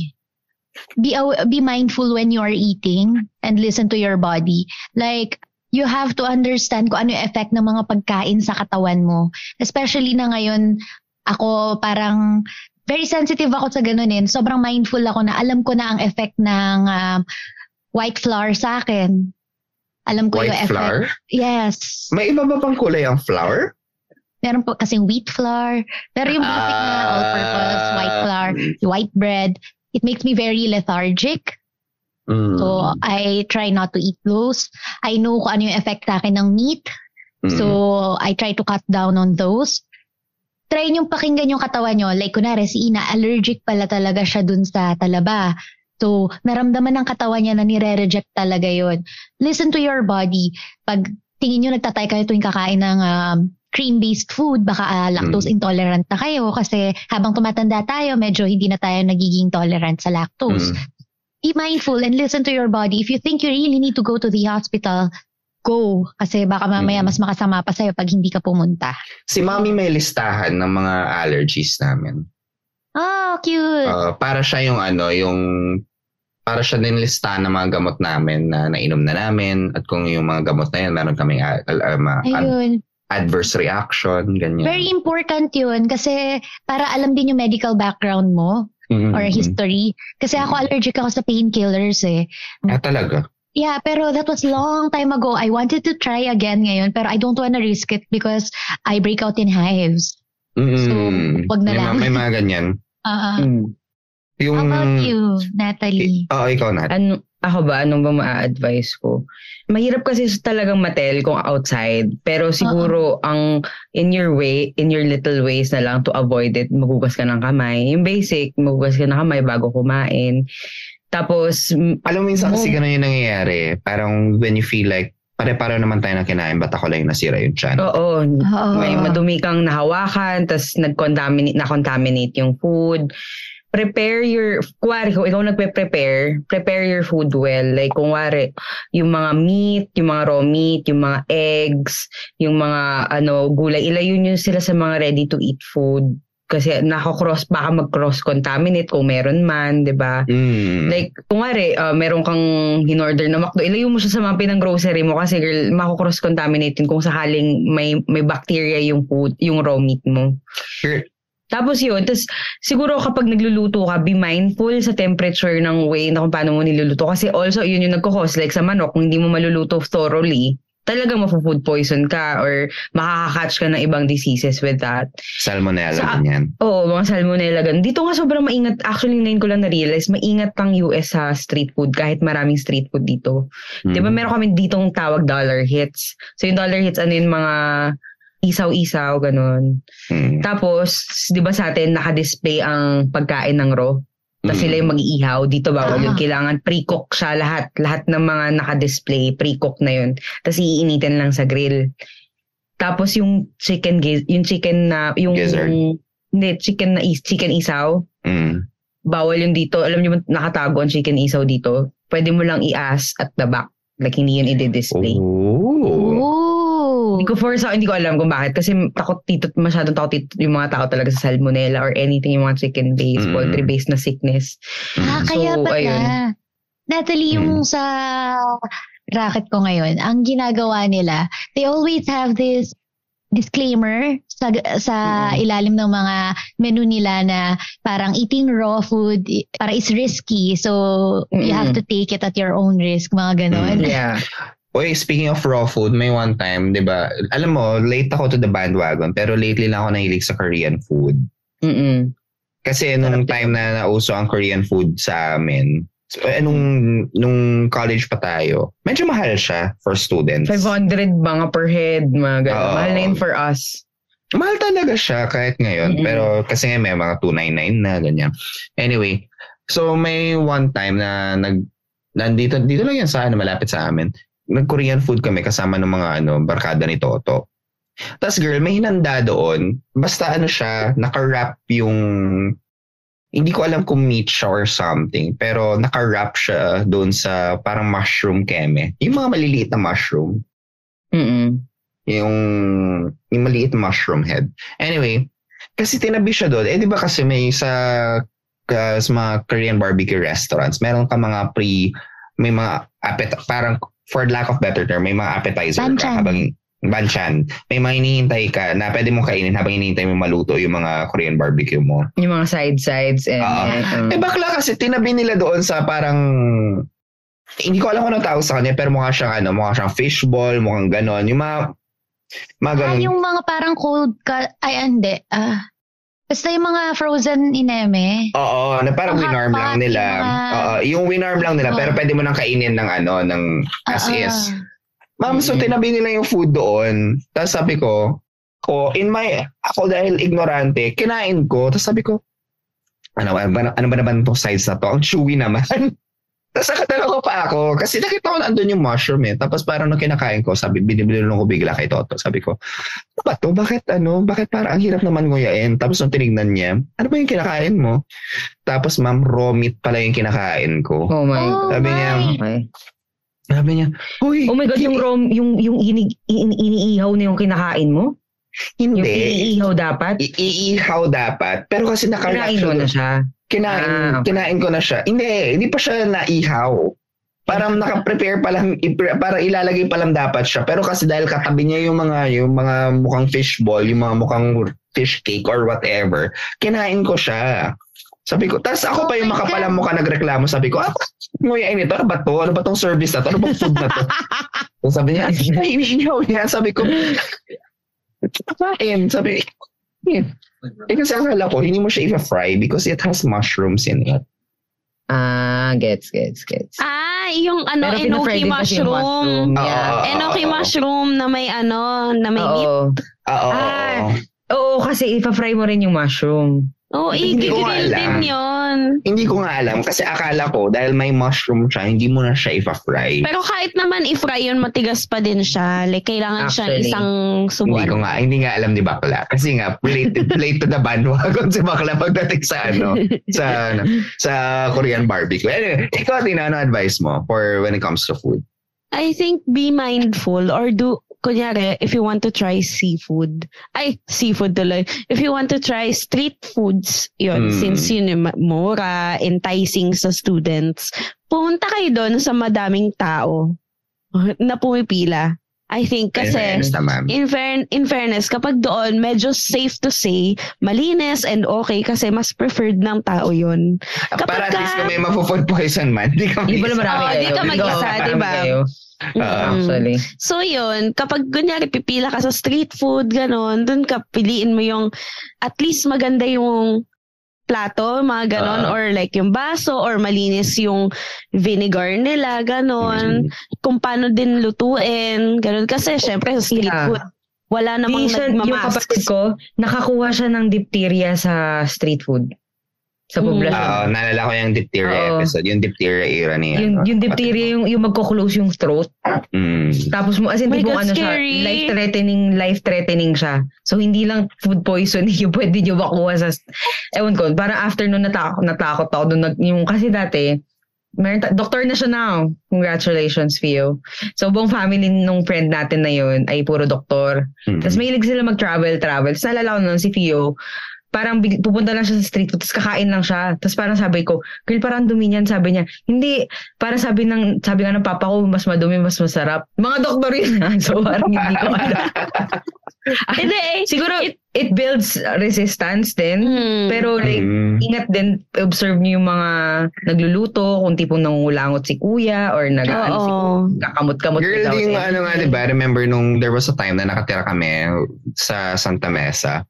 Be aw- be mindful when you are eating and listen to your body. Like, you have to understand kung ano yung effect ng mga pagkain sa katawan mo. Especially na ngayon, ako parang very sensitive ako sa ganun eh. Sobrang mindful ako na alam ko na ang effect ng um, white flour sa akin. Alam ko yung White effect. flour? Yes. May iba ba pang kulay ang flour? Meron po kasing wheat flour. Pero yung basic na Ah. all-purpose white flour, white bread, it makes me very lethargic. Mm. So, I try not to eat those. I know kung ano yung effect sa akin ng meat. Mm. So, I try to cut down on those. Try nyo pakinggan yung katawan nyo. Like, kunwari, si Ina, allergic pala talaga siya dun sa talaba. So, naramdaman ng katawan niya na nire-reject talaga yon. Listen to your body. Pag tingin nyo nagtatay kayo tuwing kakain ng um, cream-based food, baka ah, lactose Mm. intolerant na kayo kasi habang tumatanda tayo, medyo hindi na tayo nagiging tolerant sa lactose. Mm. Be mindful and listen to your body. If you think you really need to go to the hospital, go. Kasi baka mamaya Mm. mas makasama pa sa'yo pag hindi ka pumunta. Si Mami may listahan ng mga allergies namin. Oh, cute. Uh, para siya yung ano, yung para siya din listahan ng mga gamot namin na nainom na namin at kung yung mga gamot na yan, meron kaming ma- ad- Ayun. adverse reaction, ganyan. Very important yun kasi para alam din yung medical background mo Mhm. or history. Kasi ako allergic ako sa painkillers eh. Ah, talaga? Yeah, pero that was long time ago. I wanted to try again ngayon pero I don't wanna risk it because I break out in hives. Mm. So, wag na may, lang. mga- may mga ganyan. [laughs] Uh, Mm. Yung, How about you, Natalie? Oo, ikaw na. Ano, ako ba? Anong ba ma-advise ko? Mahirap kasi sa talagang matel kung outside. Pero siguro, ang in your way, in your little ways na lang to avoid it, magugas ka ng kamay. Yung basic, magugas ka ng kamay bago kumain. Tapos, Alam mo, minsan kasi ganun yung nangyayari. Parang when you feel like, pare-pare naman tayo ng kinain, ba't ako lang yung nasira yung chan? oo, Oo. may madumi kang nahawakan, tapos nag-contaminate, na-contaminate yung food. Prepare your, kuwari, kung ikaw nagpe-prepare, prepare your food well. Like, kung wari, yung mga meat, yung mga raw meat, yung mga eggs, yung mga, ano, gulay, ilayo nyo sila sa mga ready-to-eat food. Kasi nakakross, baka mag-cross-contaminate kung meron man, di ba? Mm. Like, kung wari, uh, meron kang in-order na McDo, ilayo mo siya sa mga pinang grocery mo kasi girl, mako-cross-contaminate yun kung sakaling may, may bacteria yung food, yung raw meat mo. Sure. Tapos yun, tapos siguro kapag nagluluto ka, be mindful sa temperature ng way na kung paano mo niluluto. Kasi also, yun yung nagkakos. Like sa manok, kung hindi mo maluluto thoroughly, talagang mafu-food poison ka or makaka-catch ka ng ibang diseases with that. Salmonella Sa- ganyan. Oo, mga salmonella ganun. Dito nga sobrang maingat. Actually, ngayon ko lang na-realize, maingat ang US sa street food kahit maraming street food dito. Di ba Mm. meron kami ditong tawag dollar hits. So yung dollar hits, ano yung mga isaw-isaw, ganun. Mm. Tapos, di ba sa atin, naka-display ang pagkain ng raw. Tapos Mm. sila yung mag-iihaw. Dito bawal Ah. yun. Kailangan pre-cook siya lahat. Lahat ng mga naka-display, pre-cook na yun. Tapos iinitin lang sa grill. Tapos yung chicken, yung chicken na, yung, Gizzard. hindi, chicken na, is, chicken isaw. Mm. Bawal yun dito. Alam niyo ba, nakatago ang chicken isaw dito. Pwede mo lang i-ask at the back. Like, hindi yun i-display. Oh. Hindi ko for sa hindi ko alam kung bakit kasi takot dito masyadong takot dito yung mga tao talaga sa salmonella or anything yung mga chicken based, Mm. poultry based na sickness. Ah, Mm. kaya So, pala. ayun. Natalie, yung Mm. sa racket ko ngayon, ang ginagawa nila, they always have this disclaimer sa sa Mm. ilalim ng mga menu nila na parang eating raw food para is risky so you have to take it at your own risk mga ganon. Yeah. [laughs] Oy, speaking of raw food, may one time, di ba, alam mo, late ako to the bandwagon, pero lately lang ako nahilig sa Korean food. Mm-mm. Kasi nung time na nauso ang Korean food sa amin, so, eh, nung, nung college pa tayo, medyo mahal siya for students. 500 mga per head, mga ganun. Oo. Mahal na yun for us. Mahal talaga siya kahit ngayon. Mm-mm. Pero kasi nga may mga 299 na ganyan. Anyway, so may one time na nag nandito dito lang yan sa ano malapit sa amin. Nag-Korean food kami kasama ng mga ano barkada ni Toto. Tapos girl, may hinanda doon. Basta ano siya, naka-wrap yung hindi ko alam kung meat siya or something, pero naka-wrap siya doon sa parang mushroom keme. Yung mga maliliit na mushroom Mm-mm. yung, yung maliit mushroom head. Anyway, kasi tinabi siya doon. Eh, di ba kasi may sa, ka- sa mga Korean barbecue restaurants, meron ka mga pre, may mga appet, parang for lack of better term, may mga appetizer ka Banchan. habang banchan. May mga hinihintay ka na pwede mong kainin habang hinihintay mo maluto yung mga Korean barbecue mo. Yung mga side-sides and... Oo. and- Eh bakla kasi tinabi nila doon sa parang hindi ko alam kung anong tawag sa kanya pero mukha siyang ano, mukha siyang fishball, mukhang ganon. Yung mga mga Ah, ganon. yung mga parang cold cut, ay hindi, ah, basta yung mga frozen ineme. Oo, na parang winarm lang nila. mga- Oo, yung winarm lang nila Oo. pero pwede mo nang kainin ng ano, ng as Ah, is. Ma'am, so Mm. tinabi nila yung food doon. Tapos sabi ko, ko in my ako dahil ignorante, kinain ko. Tapos sabi ko, ano, ano, ano ba naman itong size na to? Ang chewy naman. [laughs] Tapos nakatala ko pa ako kasi nakita ko na andun yung mushroom eh. Tapos parang nung kinakain ko, sabi, binibili lang ko bigla kay Toto. Sabi ko, ano ba to? Bakit ano? Bakit parang ang hirap naman nguyain? Tapos nung tinignan niya, ano ba yung kinakain mo? Tapos ma'am, raw meat pala yung kinakain ko. Oh my Oh Sabi niya, my. Okay. sabi niya, Uy, Oh my God, yung rom, yung, yung ini, ini, iniihaw na yung kinakain mo? Yung hindi. iniihaw dapat? I- iihaw dapat. Pero kasi nakarap Kinain mo na siya. Kinain, Ah, okay. kinain ko na siya. Hindi, hindi pa siya naihaw. Parang naka-prepare pa lang, parang ilalagay pa lang dapat siya. Pero kasi dahil katabi niya yung mga, yung mga mukhang fishball, yung mga mukhang fish cake or whatever, kinain ko siya. Sabi ko, tas ako Oh pa yung my makapalang mukha nagreklamo. Sabi ko, ah, nguyain ito. Ano ba to? Ano ba tong service na to? Ano ba food na to? so [laughs] sabi niya, iniihaw niya. Sabi ko, kain. Sabi, eh, eh kasi akala ko, hindi mo siya i-fry because it has mushrooms in it. Ah, gets, gets, gets. Ah, yung ano, Pero enoki mushroom. mushroom. Oo, Yeah. oo, Enoki oo. mushroom na may ano, na may meat. Oo. Ah, Oo, oo, Ah, oo. Oo, kasi ipa-fry mo rin yung mushroom. Oo, Hindi ko i-grill alam. din yun. Hindi ko nga alam kasi akala ko dahil may mushroom siya, hindi mo na siya ipa-fry. Pero kahit naman i-fry yun, matigas pa din siya. Like, kailangan siya Actually, isang Hindi ko subuan. nga, hindi nga alam ni Bakla. Kasi nga, late, late [laughs] to the bandwagon [laughs] si Bakla pagdating sa ano, sa, sa Korean barbecue. Anyway, ikaw, Tina, ano advice mo for when it comes to food? I think be mindful or do, kunyari, if you want to try seafood, ay, seafood tuloy. If you want to try street foods, yun, Mm. since yun mura, enticing sa students, pumunta kayo doon sa madaming tao na pumipila. I think kasi fairness naman. in, fair, in fairness, kapag doon, medyo safe to say, malinis and okay kasi mas preferred ng tao yun. Para at least kung may mapo-food poison man, di ka Di ba marami Oo, kayo? di ka mag-isa, di ba? Actually. So yun, kapag kunyari pipila ka sa street food, ganon, dun ka piliin mo yung at least maganda yung plato, mga ganon, Ah. or like yung baso, or malinis yung vinegar nila, ganon. Kung paano din lutuin, ganon. Kasi syempre sa street Yeah. food, wala namang Minsan, yung nagmamask. kapatid ko, nakakuha siya ng diphtheria sa street food. Sa Mm. poblasyon. Oo, naalala ko yung diphtheria Oo. episode. Yung diphtheria era niya. yung, yung diphtheria, yung, yung magko-close yung throat. Mm. Tapos mo, as in, My tipong ano siya, life-threatening, life-threatening siya. So, hindi lang food poisoning [laughs] yung pwede nyo makuha sa, ewan ko, parang after nun natakot, natakot ako dun, nag, yung, kasi dati, meron ta- doktor na siya now. Congratulations, Fio. So, buong family nung friend natin na yun ay puro doktor. Mm. Tapos mahilig sila mag-travel, travel. Tapos naalala ko nun si Fio, parang big- pupunta lang siya sa street food, tapos kakain lang siya. Tapos parang sabi ko, girl, parang dumi niyan. Sabi niya, hindi, parang sabi ng, sabi nga ng papa ko, mas madumi, mas masarap. Mga doktor yun ha. [laughs] So parang hindi ko alam. [laughs] Hindi eh. Siguro, it, it builds resistance din. Mm. Pero like, Mm. ingat din, observe niyo yung mga nagluluto, kung tipong nangungulangot si kuya, or nag, ano, si kakamot-kamot. Girl, yung ano nga, di ba? Remember nung there was a time na nakatira kami sa Santa Mesa.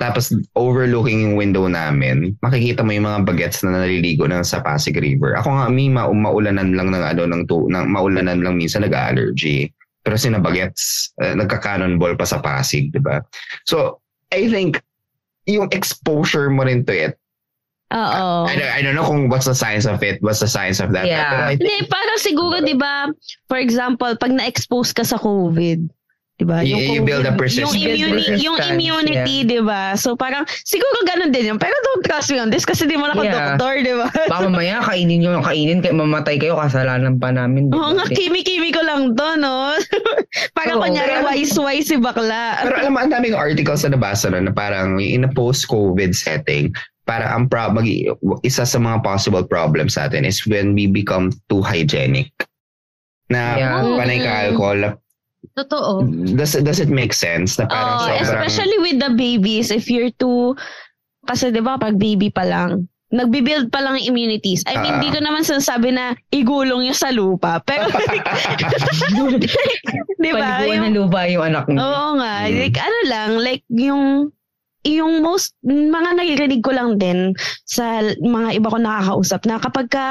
Tapos overlooking yung window namin, makikita mo yung mga bagets na naliligo na sa Pasig River. Ako nga, mi, ma maulanan lang ng ano, ng, tu- ng maulanan lang minsan nag-allergy. Pero sina bagets, uh, nagka-cannonball pa sa Pasig, di ba? So, I think, yung exposure mo rin to it, Oo. I, don't, I don't know kung what's the science of it, what's the science of that. Yeah. Pero I think, Hindi, parang siguro, di ba, for example, pag na-expose ka sa COVID, di ba? You- you build a persistence. Yung, immuni- yung immunity, di ba? So parang, siguro ganun din yun. Pero don't trust me on this kasi di mo ako Yeah. doktor, di ba? Baka mamaya kainin nyo, kainin, kaya mamatay kayo, kasalanan pa namin. di Oo ba? nga, kimi-kimi ko lang to, no? [laughs] parang Oo. kunyari, wise-wise si bakla. Pero alam mo, ang daming articles na nabasa na, na parang in a post-COVID setting, para ang pro- mag- isa sa mga possible problems sa atin is when we become too hygienic. Na Yeah. panay ka alcohol, Totoo. does, does it make sense? Na parang Oh, sobrang... especially with the babies, if you're too, kasi di ba, pag baby pa lang, nagbi-build pa lang immunities. I mean, di ko naman sinasabi na igulong yung sa lupa. Pero, [laughs] di ba? Paliguan Yung, ng lupa yung anak niyo. oo nga. Mm. Like, ano lang, like, yung, yung most, mga naririnig ko lang din sa mga iba ko nakakausap na kapag ka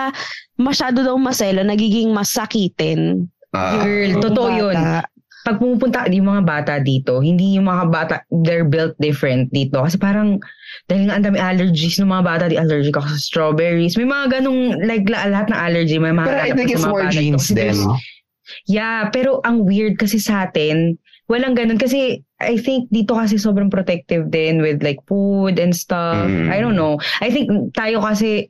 masyado daw maselo, nagiging masakitin. Ah, Girl, totoo yun. Pag pumupunta yung mga bata dito, hindi yung mga bata, they're built different dito. Kasi parang, dahil nga ang dami allergies ng mga bata, di allergic ako sa strawberries. May mga ganong, like, la- lahat ng allergy, may mga pero I think it's more genes then. Yeah, pero ang weird kasi sa atin, walang ganun. Kasi I think dito kasi sobrang protective din with like food and stuff. Mm. I don't know. I think tayo kasi,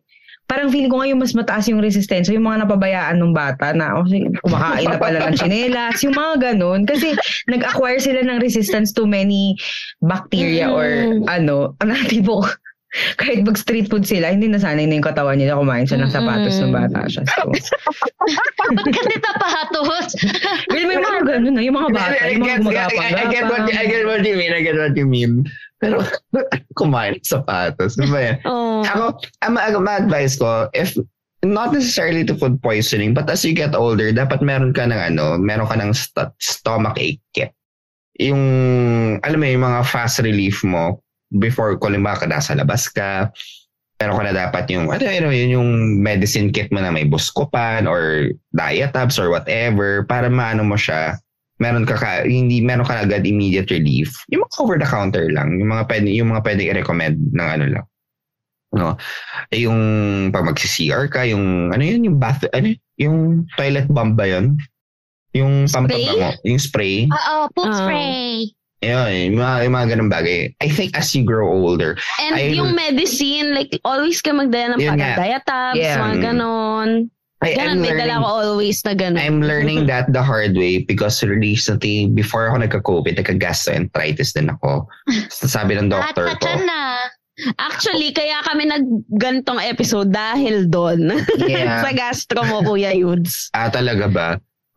parang feeling ko ngayon mas mataas yung resistensya, yung mga napabayaan ng bata na oh, kumakain na pala ng chinelas, yung mga ganun. Kasi nag-acquire sila ng resistance to many bacteria or Mm. ano, ang tipo, [laughs] kahit mag street food sila, hindi nasanay na yung katawan nila kumain siya ng sapatos ng bata siya. So, Ba't kasi tapatos? Well, may mga ganun na, yung mga bata, I, yung mga I, gumagapang. I get what I get what you mean. I get what you mean. Pero [laughs] kumain sa sapatos. Di ba yan? Oo. Ako, ang ma- ang ma-advise ko, if not necessarily to food poisoning, but as you get older, dapat meron ka ng ano, meron ka ng st- stomach ache kit. Yung, alam mo, yung mga fast relief mo, before ko limba ka nasa labas ka, meron ka na dapat yung, ano, ano, yun yung medicine kit mo na may buscopan or diatabs or whatever, para maano mo siya, meron ka, ka hindi meron ka agad immediate relief. Yung mga over the counter lang, yung mga pwede yung mga pwedeng i-recommend ng ano lang. No. Eh, Yung pag magsi-CR ka, yung ano yun, yung bath, ano yun? yung toilet bomb ba yun? Yung pampabango, yung spray. Oo, poop spray. Yun, yung mga, yung mga ganun bagay. I think as you grow older, And I- yung medicine, like, always ka magdala ng para-diatabs, Yeah. mga ganon. I Ganon, am may dala learning, ko always na ganon. I'm learning [laughs] that the hard way because recently, before ako nagka-COVID, nagka-gastroenteritis din ako. So, sabi ng Lahat doctor ko. tiyan na. Actually, kaya kami naggantong episode dahil doon. [laughs] Yeah. sa gastro mo, Kuya Yudes. Ah, talaga ba?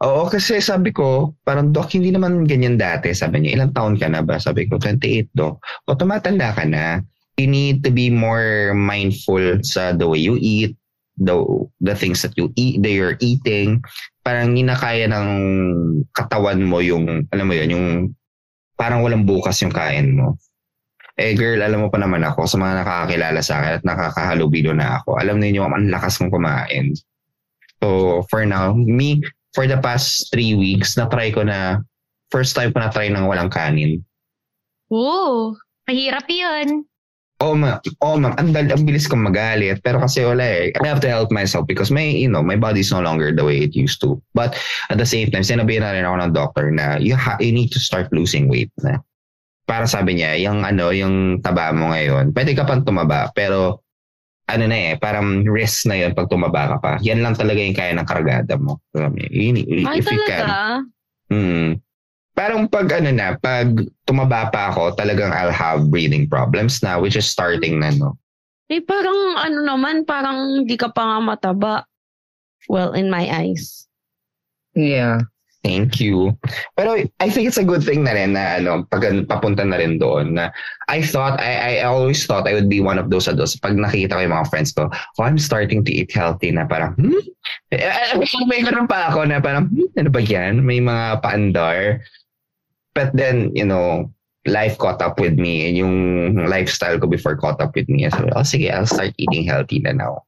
Oo, kasi sabi ko, parang, Doc, hindi naman ganyan dati. Sabi niya, ilang taon ka na ba? Sabi ko, 28, Doc. O, tumatanda ka na. You need to be more mindful sa the way you eat, the, the things that you eat, that you're eating. Parang hindi na kaya ng katawan mo yung, alam mo yun, yung parang walang bukas yung kain mo. Eh girl, alam mo pa naman ako sa mga nakakakilala sa akin at nakakahalubilo na ako. Alam niyo ang lakas kong kumain. So for now, me, for the past three weeks, na-try ko na, first time ko na-try ng walang kanin. Oo, mahirap yun. Oh, ma oh, ma'am, ang, dal- ang bilis kong magalit. Pero kasi wala eh. I have to help myself because my, you know, my body's no longer the way it used to. But at the same time, sinabihan na rin ako ng doctor na you, ha- you need to start losing weight na. Para sabi niya, yung ano, yung taba mo ngayon, pwede ka pang tumaba, pero ano na eh, parang risk na yun pag tumaba ka pa. Yan lang talaga yung kaya ng karagada mo. Alam Ay, if you talaga? can. Hmm. Parang pag ano na, pag tumaba pa ako, talagang I'll have breathing problems na, which is starting na, no? Eh, parang ano naman, parang di ka pa nga mataba. Well, in my eyes. Yeah. Thank you. Pero I think it's a good thing na rin na ano, pag papunta na rin doon na I thought, I, I always thought I would be one of those adults. Pag nakita ko yung mga friends ko, oh, I'm starting to eat healthy na parang, hmm? Eh, eh, may ganun pa ako na parang, hmm, ano ba yan? May mga paandar. But then, you know, life caught up with me and yung lifestyle ko before caught up with me. So, oh, sige, I'll start eating healthy na now.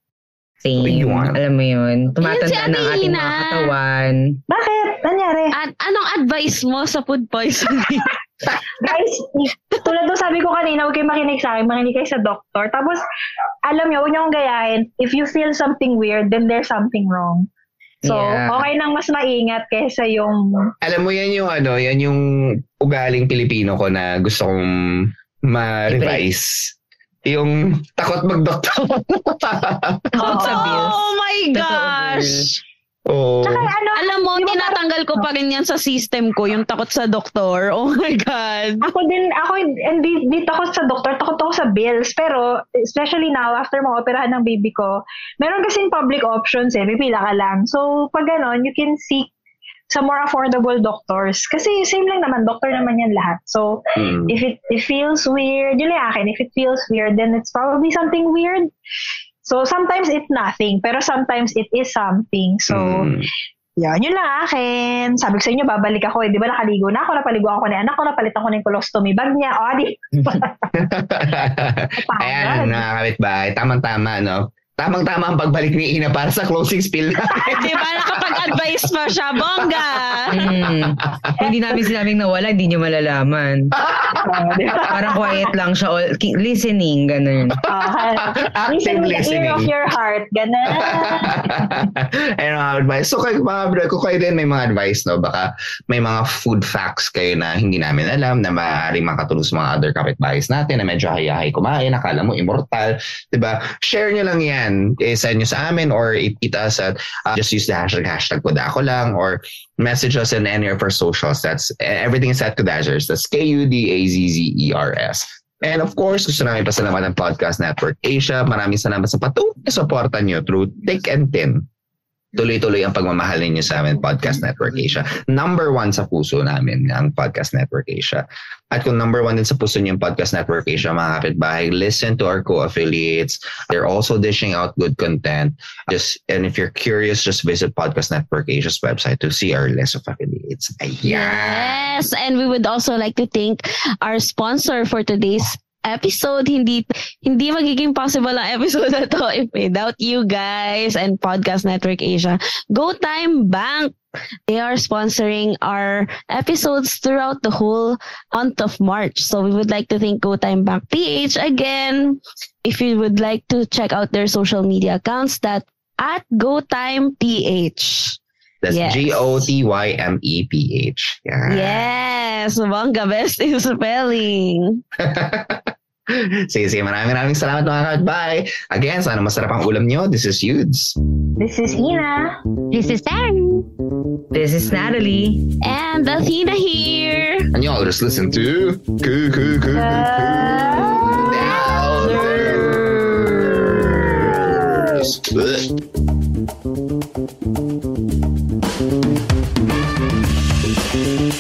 Same. Alam mo yun. Tumatanda na ang ating mga katawan. Bakit? Nangyari? At anong advice mo sa food poisoning? [laughs] Guys, tulad ng sabi ko kanina, huwag kayo makinig sa akin, makinig kayo sa doktor. Tapos, alam niyo, huwag niyo akong gayahin. If you feel something weird, then there's something wrong. So, Yeah. okay nang mas maingat kaysa yung... Alam mo yan yung ano, yan yung ugaling Pilipino ko na gusto kong ma-revise. Yung takot mag-doktor. Takot sa bills. oh my gosh! Tsaka ano, Alam mo, tinatanggal ko pa rin yan sa system ko, yung takot sa doktor. [laughs] Oh my God. Ako din, ako hindi, hindi takot sa doktor, takot ako sa bills. Pero, especially now, after ma-operahan ng baby ko, meron kasing public options eh, may pila ka lang. So, pag ganon, you can seek sa more affordable doctors. Kasi same lang naman, doctor naman yan lahat. So, Mm. if it, it feels weird, yun lang akin, if it feels weird, then it's probably something weird. So, sometimes it's nothing, pero sometimes it is something. So, Mm. yan, yun lang akin. Sabi ko sa inyo, babalik ako eh. Di ba nakaligo na ako, napaligo ako ni anak ko, napalitan ko na yung colostomy bag niya. O, di. [laughs] Ayan, nakakabit bahay. Tamang-tama, no? Tamang-tama ang pagbalik ni Ina para sa closing spill natin. [laughs] Di ba nakapag-advise pa siya, bongga? Mm. Hindi namin sinabing nawala, hindi nyo malalaman. Parang quiet lang siya. All, listening, ganun. Uh, listen Active the ear listening. of your heart. Ganun. [laughs] Ayun mga advice. So kayo mga bro, kung kayo din may mga advice, no? Baka may mga food facts kayo na hindi namin alam na maaaring makatulong sa mga other kapitbahays natin na medyo hayahay kumain, akala mo immortal. 'di ba? Share nyo lang yan. I-send nyo sa amin or i-tweet us at uh, just use the hashtag, hashtag Kudako lang or message us in any of our socials. That's everything is at Kudazers. That's K-U-D-A-Z-Z-E-R-S. And of course, gusto namin pasalamatan ang Podcast Network Asia. Maraming salamat sa patuloy na suporta nyo through thick and thin. Tuloy-tuloy ang pagmamahal ninyo sa amin, Podcast Network Asia. Number one sa puso namin ang Podcast Network Asia. At kung number one din sa puso niyo yung Podcast Network Asia, mga kapitbahay, listen to our co-affiliates. They're also dishing out good content. Just And if you're curious, just visit Podcast Network Asia's website to see our list of affiliates. Ayan! Yes, and we would also like to thank our sponsor for today's episode. Hindi hindi magiging possible ang episode na to if without you guys and Podcast Network Asia. Go Time Bank. They are sponsoring our episodes throughout the whole month of March. So we would like to thank Go Time Bank PH again. If you would like to check out their social media accounts, that at Go PH. That's Yes. G-O-T-Y-M-E-P-H. Yan. Yes, bongga best in spelling. [laughs] sige, sige. Maraming maraming salamat mga kapitbahay. Again, sana masarap ang ulam nyo. This is Yudes. This is Ina. This is Sarah. This is Natalie. And Athena here. And y'all just listen to Coo Coo Coo Coo Coo.